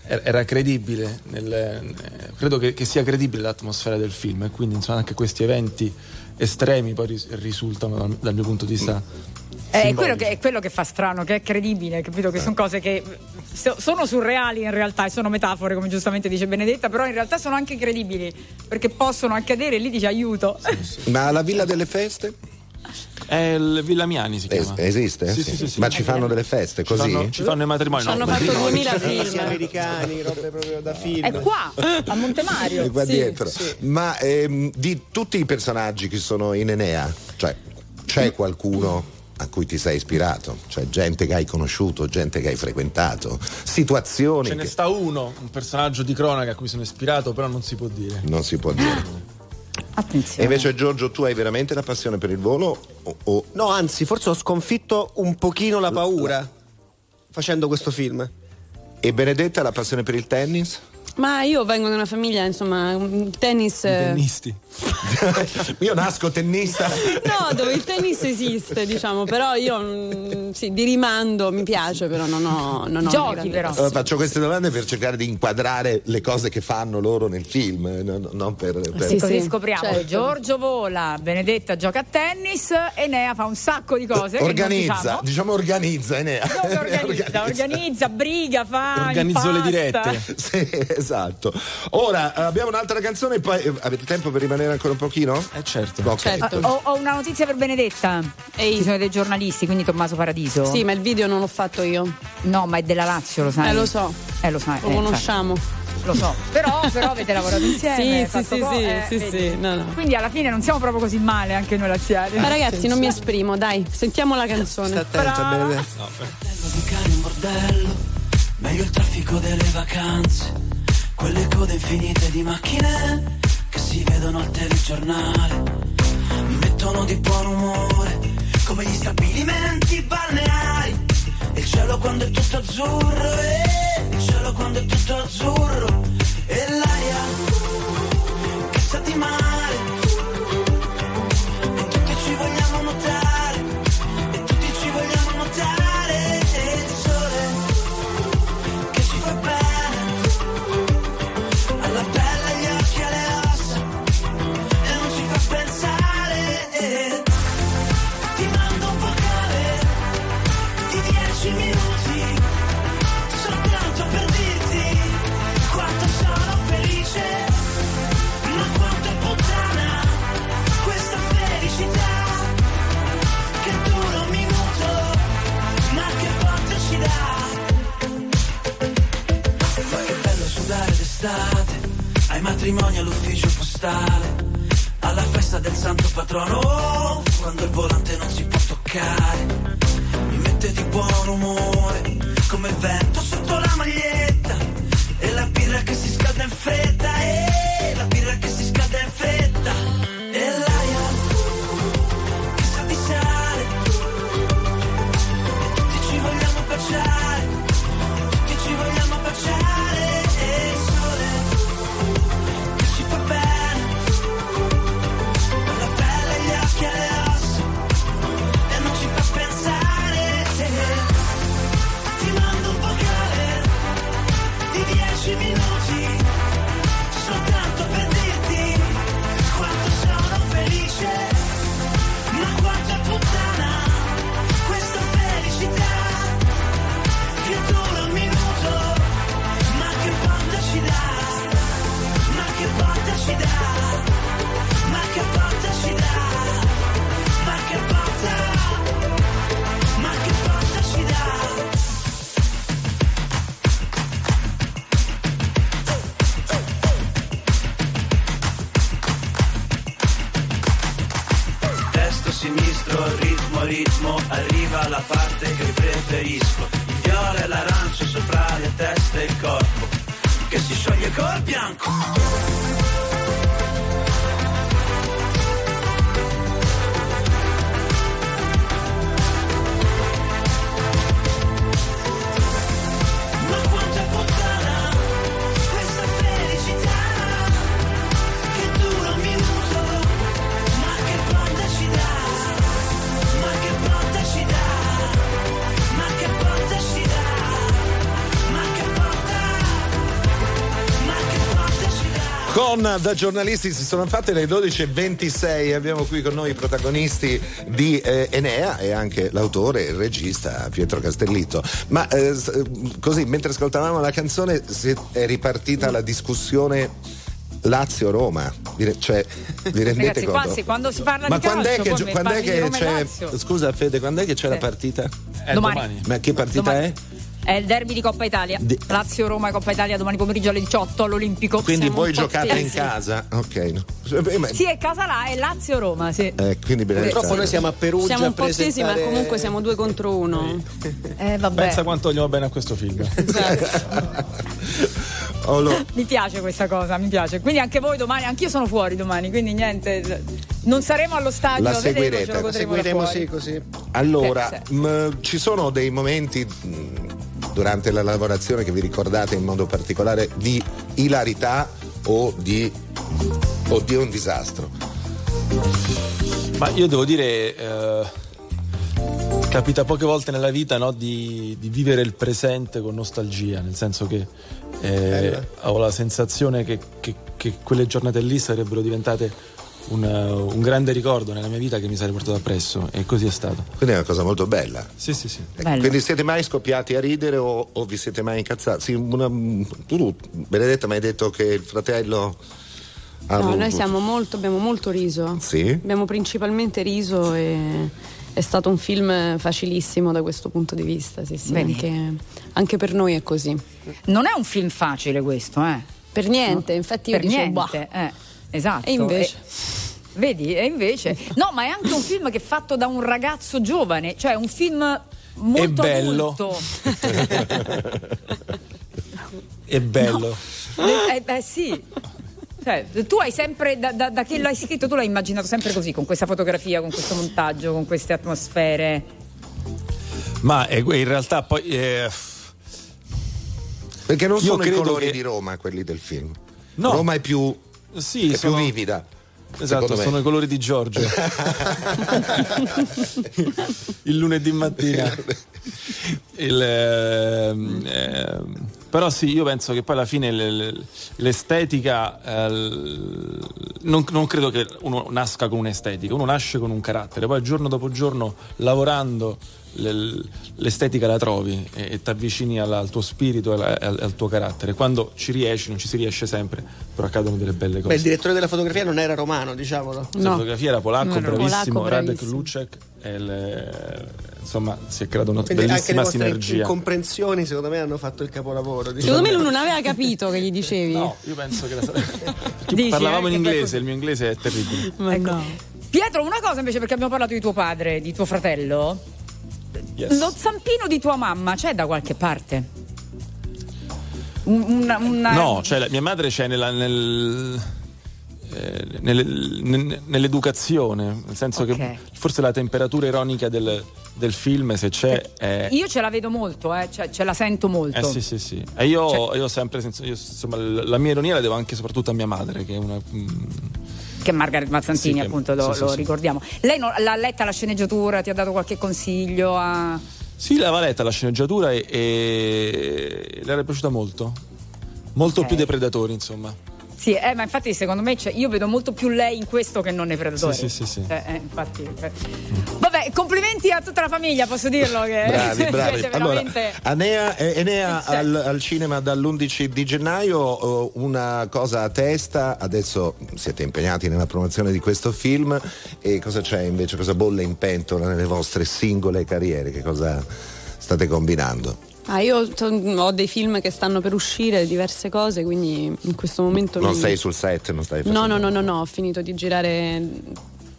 era- era credibile. nel- eh, credo che, che sia credibile l'atmosfera del film, e quindi insomma, anche questi eventi estremi poi ris- risultano dal, dal mio punto di vista. Eh, È quello, che, è quello che fa strano, che è credibile, capito? Che sono cose che so- sono surreali in realtà e sono metafore, come giustamente dice Benedetta, però in realtà sono anche credibili perché possono accadere e lì dice aiuto. Ma la Villa delle Feste? È il Villamiani si Es- chiama. esiste? Sì, sì, sì, sì. Ma ci fanno delle feste Ci così? fanno, ci fanno i matrimoni. Ci hanno no, fatto no, 2000 Cinesi, film. americani, robe proprio da film. È qua, a Montemario. E qua Sì. dietro. Ma ehm, di tutti i personaggi che sono in Enea, cioè c'è qualcuno a cui ti sei ispirato? Cioè gente che hai conosciuto, gente che hai frequentato, situazioni Ce ne che sta uno, un personaggio di cronaca a cui sono ispirato, però non si può dire. non si può dire. E Attenzione. invece Giorgio, tu hai veramente la passione per il volo? O, o- No, anzi, forse ho sconfitto un pochino la paura facendo questo film. E Benedetta la passione per il tennis? Ma io vengo da una famiglia, insomma, il tennis. eh, Tennisti. Io nasco tennista. No, dove il tennis esiste, diciamo, però io mm, sì, di rimando mi piace, però non ho. Non ho Giochi, però. Allora, faccio queste domande per cercare di inquadrare le cose che fanno loro nel film, eh, non, non per, per- Sì, così sì, scopriamo certo. Giorgio vola, Benedetta gioca a tennis, Enea fa un sacco di cose. organizza, diciamo. diciamo organizza Enea. Dove organizza, organizza, briga, fa. Organizzo le dirette. Sì, esatto. Ora abbiamo un'altra canzone e poi eh, avete tempo per rimanere ancora un pochino? Eh certo. Ok. Certo. Ah, ho, ho una notizia per Benedetta. Ehi. Ci sono dei giornalisti, quindi Tommaso Paradiso. Sì, ma il video non l'ho fatto io. No, ma è della Lazio, lo sai. Eh, lo so. Eh, lo sai. Lo eh, conosciamo. infatti, Lo so. Però, però avete lavorato insieme. Sì, sì, co- sì, eh, sì, sì, no, no. Quindi alla fine non siamo proprio così male anche noi laziali. Ma ragazzi, non mi esprimo, dai, sentiamo la canzone. Sta attento, Brava. Benedetta. di cani un bordello, meglio il traffico delle vacanze, quelle code infinite di macchine che si vedono al telegiornale, mettono di buon umore, come gli stabilimenti balneari, il cielo quando è tutto azzurro, e il cielo quando è tutto azzurro, e l'aria che sa di mare, ai matrimoni all'ufficio postale, alla festa del santo patrono, quando il volante non si può toccare, mi mette di buon umore, come il vento sotto la maglietta, e la birra che si scalda in fretta, e la birra che si Da giornalisti si sono fatte le 12.26 abbiamo qui con noi i protagonisti di eh, Enea e anche l'autore e il regista Pietro Castellitto. Ma eh, s- così mentre ascoltavamo la canzone si è ripartita la discussione Lazio-Roma. Cioè, vi rendete Ragazzi, conto? sì, quando si parla Ma di quando è calcio, che, quando è che c'è. Lazio. Scusa Fede, quando è che c'è la partita? È domani. domani. Ma che partita Domani. è? È il derby di Coppa Italia. Di- Lazio-Roma e Coppa Italia domani pomeriggio alle 18 all'Olimpico. Quindi voi giocate in casa? Ok. no. Eh, ma- Sì, è casa là, è Lazio-Roma, sì. eh, quindi Benedetta- Purtroppo noi siamo a Perugia Siamo un po' tesi, ma comunque siamo due contro uno. Eh, vabbè. Pensa quanto gli va bene a questo film. Oh, Mi piace questa cosa, mi piace. Quindi anche voi domani, anch'io sono fuori domani, quindi niente, non saremo allo stadio, La vedremo, seguirete. ce lo godremo da Seguiremo sì così. Allora, Sì, mh, ci sono dei momenti mh, durante la lavorazione che vi ricordate in modo particolare di ilarità o di, o di un disastro? Ma io devo dire, eh, capita poche volte nella vita no, di, di vivere il presente con nostalgia, nel senso che eh, ho la sensazione che, che- che quelle giornate lì sarebbero diventate un, eh, un grande ricordo nella mia vita che mi sarei portato appresso e così è stato. Quindi è una cosa molto bella. Sì, sì, sì. Quindi siete mai scoppiati a ridere o, o vi siete mai incazzati? Sì, una- tu, Benedetta, mi hai detto che il fratello ha No, noi siamo molto, abbiamo molto riso. Sì? Abbiamo principalmente riso e è stato un film facilissimo da questo punto di vista. Sì, sì, anche, anche per noi è così. Non è un film facile questo, eh? Per niente, infatti io per dicevo, niente, eh, esatto. E invece? E- vedi, e invece. No, ma è anche un film che è fatto da un ragazzo giovane, cioè un film molto bello. adulto. È bello. Eh, eh, sì. Cioè, tu hai sempre, da, da- da che l'hai scritto, tu l'hai immaginato sempre così, con questa fotografia, con questo montaggio, con queste atmosfere. Ma eh, in realtà poi... eh, Perché non Io sono i colori che- di Roma quelli del film. No. Roma è più, Sì, è sono- più vivida. Esatto, sono i colori di Giorgio. il lunedì mattina. Il, ehm, però sì, io penso che poi alla fine le- le- l'estetica eh, non, non credo che uno nasca con un'estetica, uno nasce con un carattere, poi giorno dopo giorno lavorando l'estetica la trovi e ti avvicini alla- al tuo spirito e al, al tuo carattere. Quando ci riesci, non ci si riesce sempre, però accadono delle belle cose. Beh, il direttore della fotografia non era romano, diciamolo. La fotografia era polacco, No, no. bravissimo, Polacco, Radek. Lucek. e le- insomma, si è creata una Quindi anche le bellissima sinergia. incomprensioni, secondo me, hanno fatto il capolavoro. diciamo. Secondo me lui non aveva capito che gli dicevi. No, io penso che la Dici, parlavamo eh, in poi- inglese, il mio inglese è terribile. Ecco. Pietro, una cosa invece, perché abbiamo parlato di tuo padre, di tuo fratello. Yes. Lo zampino di tua mamma c'è da qualche parte? Un- Una, una- No, cioè la- mia madre c'è nella- nel- eh, nelle- ne- nell'educazione, nel senso Ok. che forse la temperatura ironica del, del film, se c'è, è. Io ce la vedo molto, eh, cioè, ce la sento molto. Eh sì, sì, sì. E io, Cioè- io ho sempre, io, insomma, la mia ironia la devo anche soprattutto a mia madre, che è una. mm, Che Margaret Mazzantini, Sì, appunto, lo, sì, lo sì. ricordiamo. Lei non- l'ha letta la sceneggiatura, ti ha dato qualche consiglio? A... Sì, l'aveva letta la sceneggiatura e, e le era piaciuta molto. Molto Ok. più dei predatori, insomma. Sì, eh, ma infatti secondo me c'è- io vedo molto più lei in questo che non nei predatori. Sì, sì, sì, sì. Eh, eh, infatti, eh. Vabbè, complimenti a tutta la famiglia, posso dirlo che Bravi, bravi. siete Allora, veramente Anea, eh, Enea al, al cinema dall'11 di gennaio, eh, una cosa a testa, adesso siete impegnati nella promozione di questo film e cosa c'è invece, cosa bolle in pentola nelle vostre singole carriere, che cosa state combinando? Ah, io to- ho dei film che stanno per uscire, diverse cose, quindi in questo momento Non mi- sei sul set, non stai facendo... No, no, no, no, no, ho finito di girare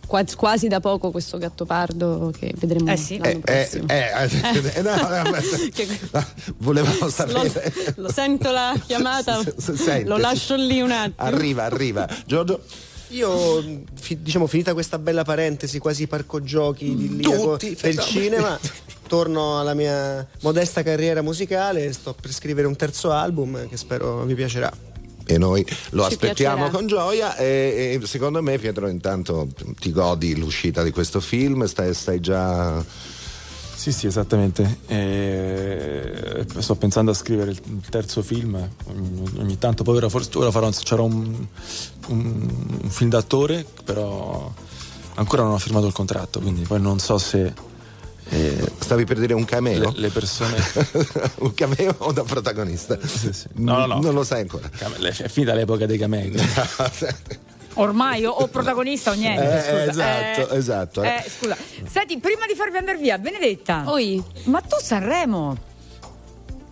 quasi, da poco questo Gattopardo che vedremo Eh sì. l'anno Eh, prossimo. eh, eh, eh, no, no, volevamo sapere. Lo sento la chiamata, sente, lo lascio lì un attimo. Arriva, arriva. Giorgio? Io, diciamo, finita questa bella parentesi, quasi parco giochi di Tutti, del no. cinema, torno alla mia modesta carriera musicale e sto per scrivere un terzo album che spero vi piacerà. E noi lo Ci aspettiamo piacerà. con gioia e, e secondo me Pietro intanto ti godi l'uscita di questo film, stai, stai già... Sì, sì, esattamente. E sto pensando a scrivere il il terzo film. Ogni, ogni tanto, poi ora, forse ora farò, c'era un, un- un film d'attore, però ancora non ho firmato il contratto, quindi poi non so se. Eh, Stavi per dire un cameo? Le, le persone. un cameo o da protagonista? No, no, no. Non lo sai ancora. È finita l'epoca dei camei. ormai o, o protagonista o niente. Eh, scusa. esatto, esatto, eh. eh, scusa. Senti, prima di farvi andare via, Benedetta. Ma tu Sanremo?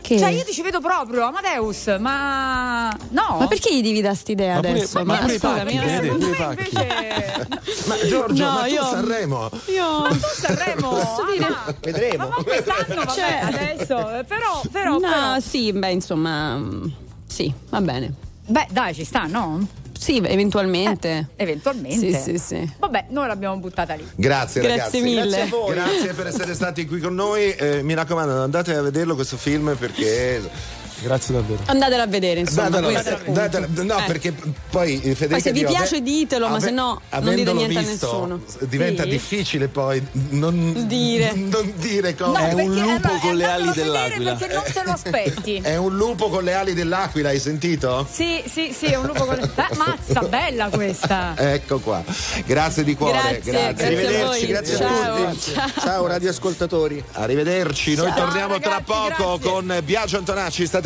Che? Cioè, io ti ci vedo proprio, Amadeus, ma. No. Ma perché gli devi dare st'idea Ma pure- adesso? ma pure i scusami, pacchi, eh. Benedetta, secondo pure i me pacchi. invece. Ma Giorgio, No, ma tu io- Sanremo? Io... Ma tu Sanremo? Posso dire? ah, Vedremo. Ma quest'anno, vabbè, Cioè- adesso. eh, Però, però, no, però. sì, beh, insomma, mm, Sì, va bene. Beh, dai, ci sta, no? Sì, eventualmente. Eventualmente. Sì, sì, sì. Vabbè, noi l'abbiamo buttata lì. Grazie, Grazie ragazzi. mille. Grazie a voi. Grazie per essere stati qui con noi. Eh, mi raccomando, andate a vederlo questo film perché. Grazie davvero. Andatelo a vedere, insomma. È no, Eh. perché poi eh, Federica Poi se vi piace ave- ditelo, ma ave- se no non dite niente a visto, nessuno. Diventa Sì. difficile poi non Dire. non dire No, cose. perché, allora, con le ali andatelo a vedere dell'aquila. Perché non te lo aspetti. È un lupo con le ali dell'aquila, hai sentito? Sì, sì, sì, è un lupo con le... Eh, mazza, bella questa. Ecco qua. Grazie di cuore. Grazie, grazie a Arrivederci, voi. grazie Ciao. a tutti. Ciao radioascoltatori. Arrivederci, noi Ciao, torniamo tra ragazzi, poco grazie. con Biagio Antonacci, state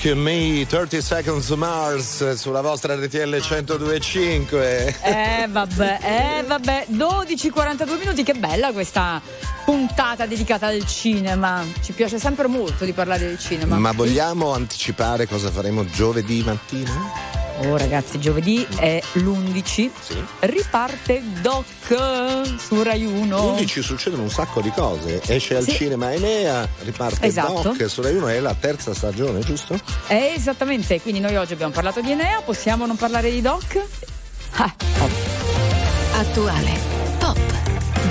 Rescue Me 30 Seconds to Mars sulla vostra RTL 1025. Eh vabbè, eh vabbè, 12-42 minuti, che bella questa puntata dedicata al cinema. Ci piace sempre molto di parlare del cinema. Ma vogliamo anticipare cosa faremo giovedì mattina? Oh ragazzi, giovedì è l'11. Riparte Doc su Rai 1. 11 succedono un sacco di cose. Esce al Sì. cinema Enea, riparte Esatto. Doc su Rai 1 è la terza stagione, giusto? Eh, esattamente, quindi noi oggi abbiamo parlato di Enea, possiamo non parlare di Doc? Ah, Attuale, pop,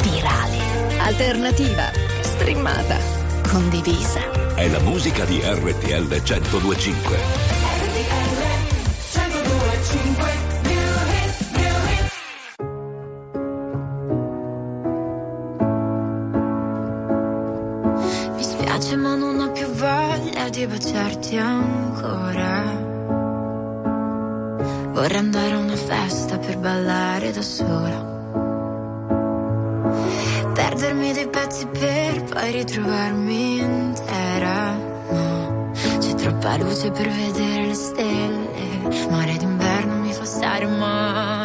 virale, alternativa, streamata, condivisa. È la musica di RTL 1025. Di baciarti ancora. Vorrei andare a una festa per ballare da sola. Perdermi dei pezzi per poi ritrovarmi intera. No, c'è troppa luce per vedere le stelle. Mare d'inverno mi fa stare male.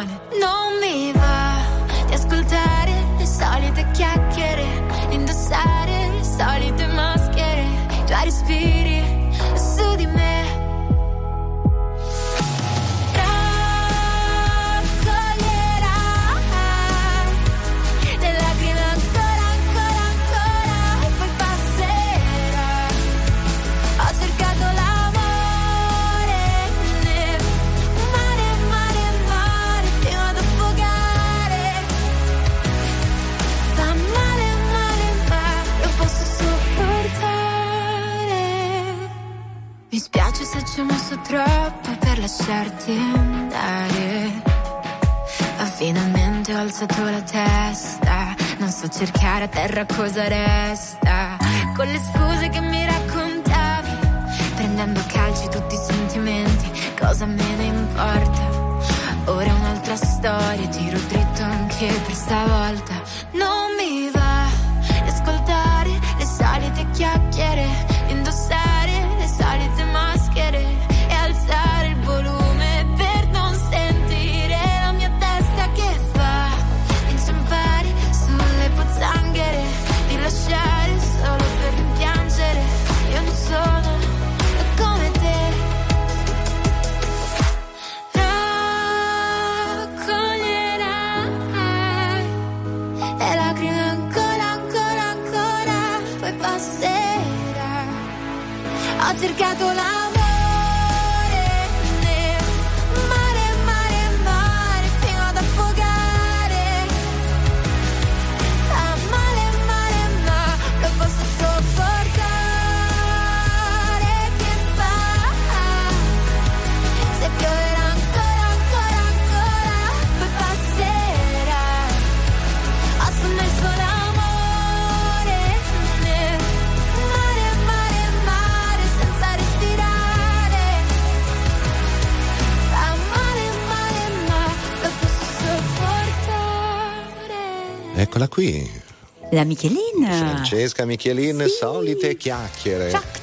Troppo per lasciarti andare. Ma finalmente ho alzato la testa. Non so cercare a terra cosa resta. Con le scuse che mi raccontavi, prendendo a calci tutti i sentimenti. Cosa me ne importa? Ora un'altra storia, tiro dritto anche per stavolta. Eccola qui. La Michelin. Francesca Michelin, solite chiacchiere. Ciac,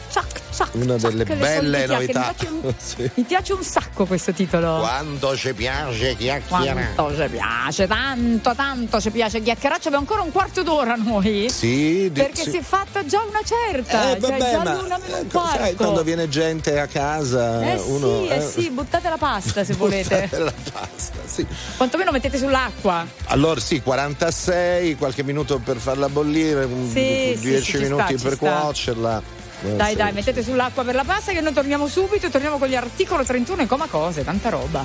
ciac, Una delle le belle novità. Mi piace, Sì. mi piace un sacco questo titolo. Quando ci piace chiacchierare. Quanto ci piace, tanto, tanto ci piace chiacchierare. Abbiamo ancora un quarto d'ora noi. Sì, Perché sì. si è fatta già una certa. Eh, cioè vabbè, già ma l'una meno un ecco, sai, quando viene gente a casa, Eh uno sì, eh sì, buttate la pasta se volete. la pasta, sì. Quantomeno mettete sull'acqua. Allora sì, 46, qualche minuto per farla bollire, un- Sì, sì, 10 sì, minuti sta, per cuocerla. Eh, Dai, dai, mettete sull'acqua per la pasta che noi torniamo subito e torniamo con gli articolo 31 e coma cose, tanta roba.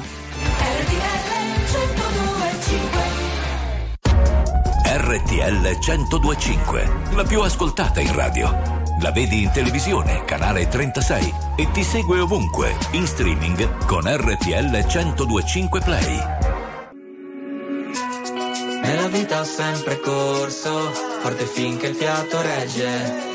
RTL 1025, la più ascoltata in radio. La vedi in televisione, canale 36 e ti segue ovunque, in streaming con RTL 1025 Play. Nella vita ho sempre corso, forte finché il fiato regge.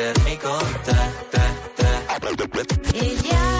mettermi con te, te, te.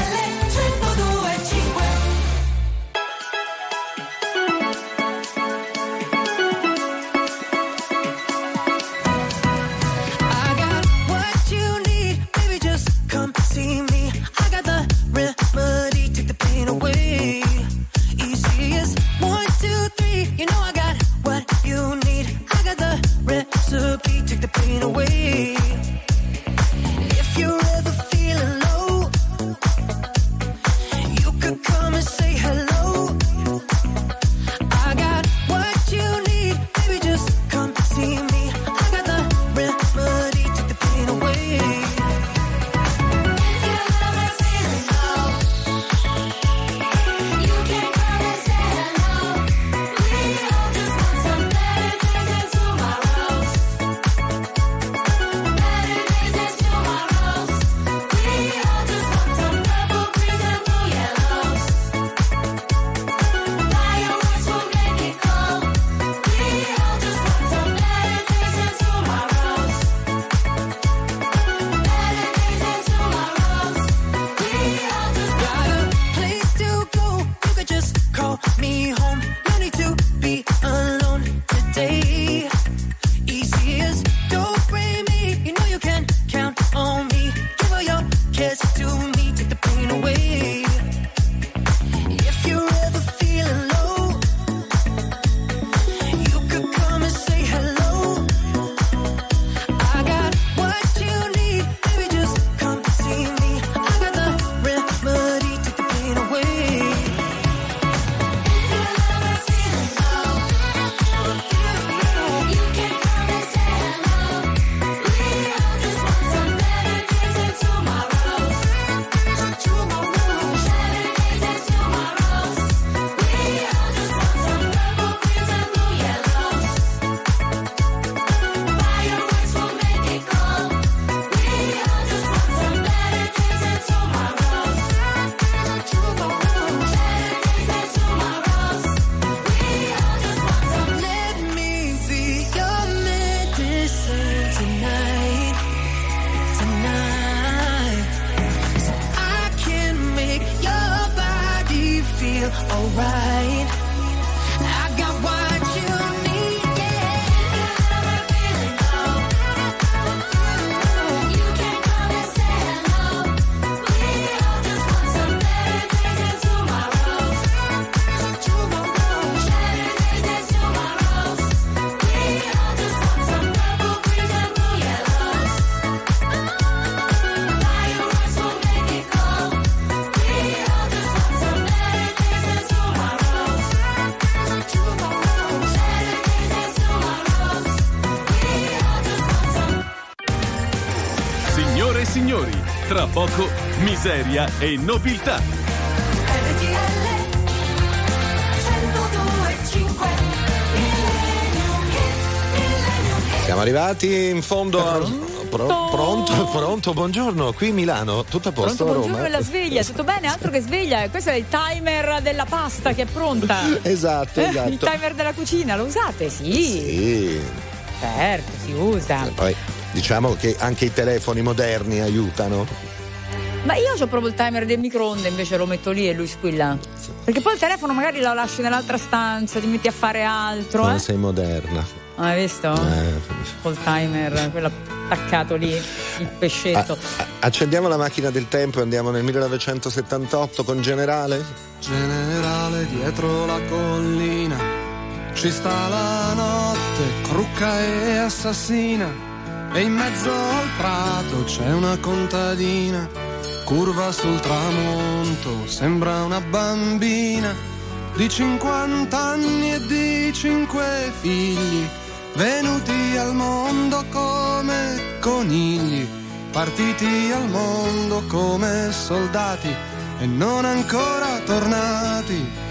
miseria e nobiltà. RTL 102.5 Millennium Hit, Millennium Hit. Siamo arrivati in fondo a. Pro- pronto, pronto, buongiorno. Qui Milano, tutto a posto Pronto, a buongiorno Roma? e la sveglia, tutto bene? Altro che sveglia, questo è il timer della pasta che è pronta. Esatto, Eh, esatto. Il timer della cucina, lo usate? Sì. Sì. Certo, si usa. Poi diciamo che anche i telefoni moderni aiutano. Ma io ho proprio il timer del microonde, invece lo metto lì e lui squilla. Perché poi il telefono magari lo lasci nell'altra stanza, ti metti a fare altro, Non eh? sei moderna. Hai visto? Eh. Col timer, quello attaccato lì, il pescetto. A- accendiamo la macchina del tempo e andiamo nel 1978 con Generale. Generale dietro la collina ci sta la notte, crucca e assassina e in mezzo al prato c'è una contadina, curva sul tramonto, sembra una bambina di 50 anni e di 5 figli, venuti al mondo come conigli, partiti al mondo come soldati e non ancora tornati.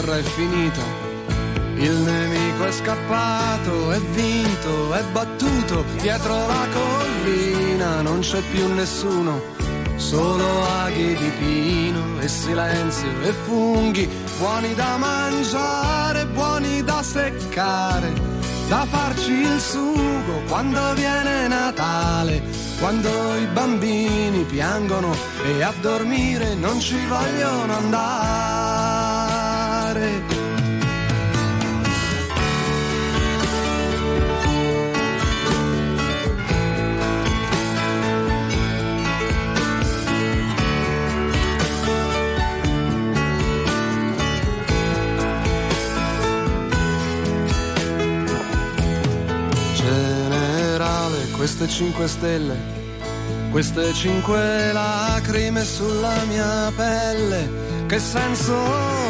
Guerra è finita. Il nemico è scappato, è vinto, è battuto. Dietro la collina, non c'è più nessuno, solo aghi di pino e silenzio e funghi, buoni da mangiare, buoni da seccare, da farci il sugo quando viene Natale, quando i bambini piangono e a dormire non ci vogliono andare. Generale, queste cinque stelle, queste cinque lacrime sulla mia pelle, che senso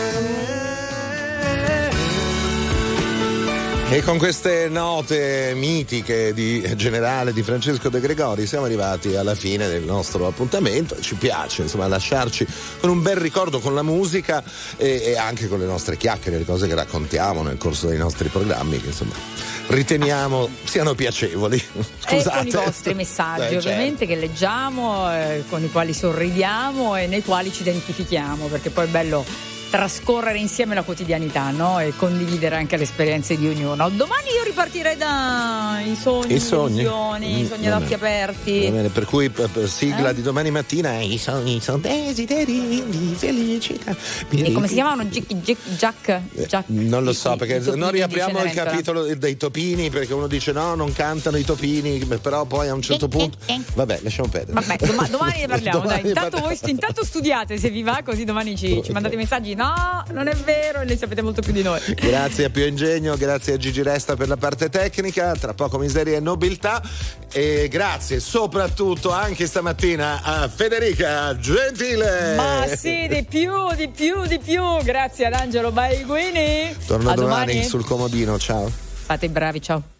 E con queste note mitiche di generale di Francesco De Gregori siamo arrivati alla fine del nostro appuntamento. Ci piace insomma lasciarci con un bel ricordo con la musica e, e anche con le nostre chiacchiere, le cose che raccontiamo nel corso dei nostri programmi che insomma riteniamo siano piacevoli. Scusate. E con i vostri messaggi, Eh, certo. ovviamente, che leggiamo, eh, con i quali sorridiamo e nei quali ci identifichiamo, perché poi è bello trascorrere insieme la quotidianità no? e condividere anche le esperienze di ognuno. Domani io ripartirei dai sogni, I sogni? visioni, i Mm, sogni ad occhi aperti. Va bene, per cui p- p- sigla Eh? di domani mattina i sogni sono desideri di felicità. E come si chiamavano? Jack? Jack, Jack, Jack- Non lo so, perché non riapriamo il capitolo dei topini perché uno dice no, non cantano i topini, però poi a un certo punto. Vabbè, lasciamo perdere. Vabbè, doma- domani ne parliamo. Domani dai. Intanto, parliamo. voi intanto studiate se vi va, così domani ci, ci mandate i messaggi. No, non è vero, ne sapete molto più di noi. Grazie a Pio Ingegno, grazie a Gigi Resta per la parte tecnica, tra poco miseria e nobiltà e grazie soprattutto anche stamattina a Federica Gentile. Ma sì, di più, di più, di più. Grazie ad Angelo Baiguini. Torno a domani domani. sul comodino, ciao. Fate i bravi, ciao.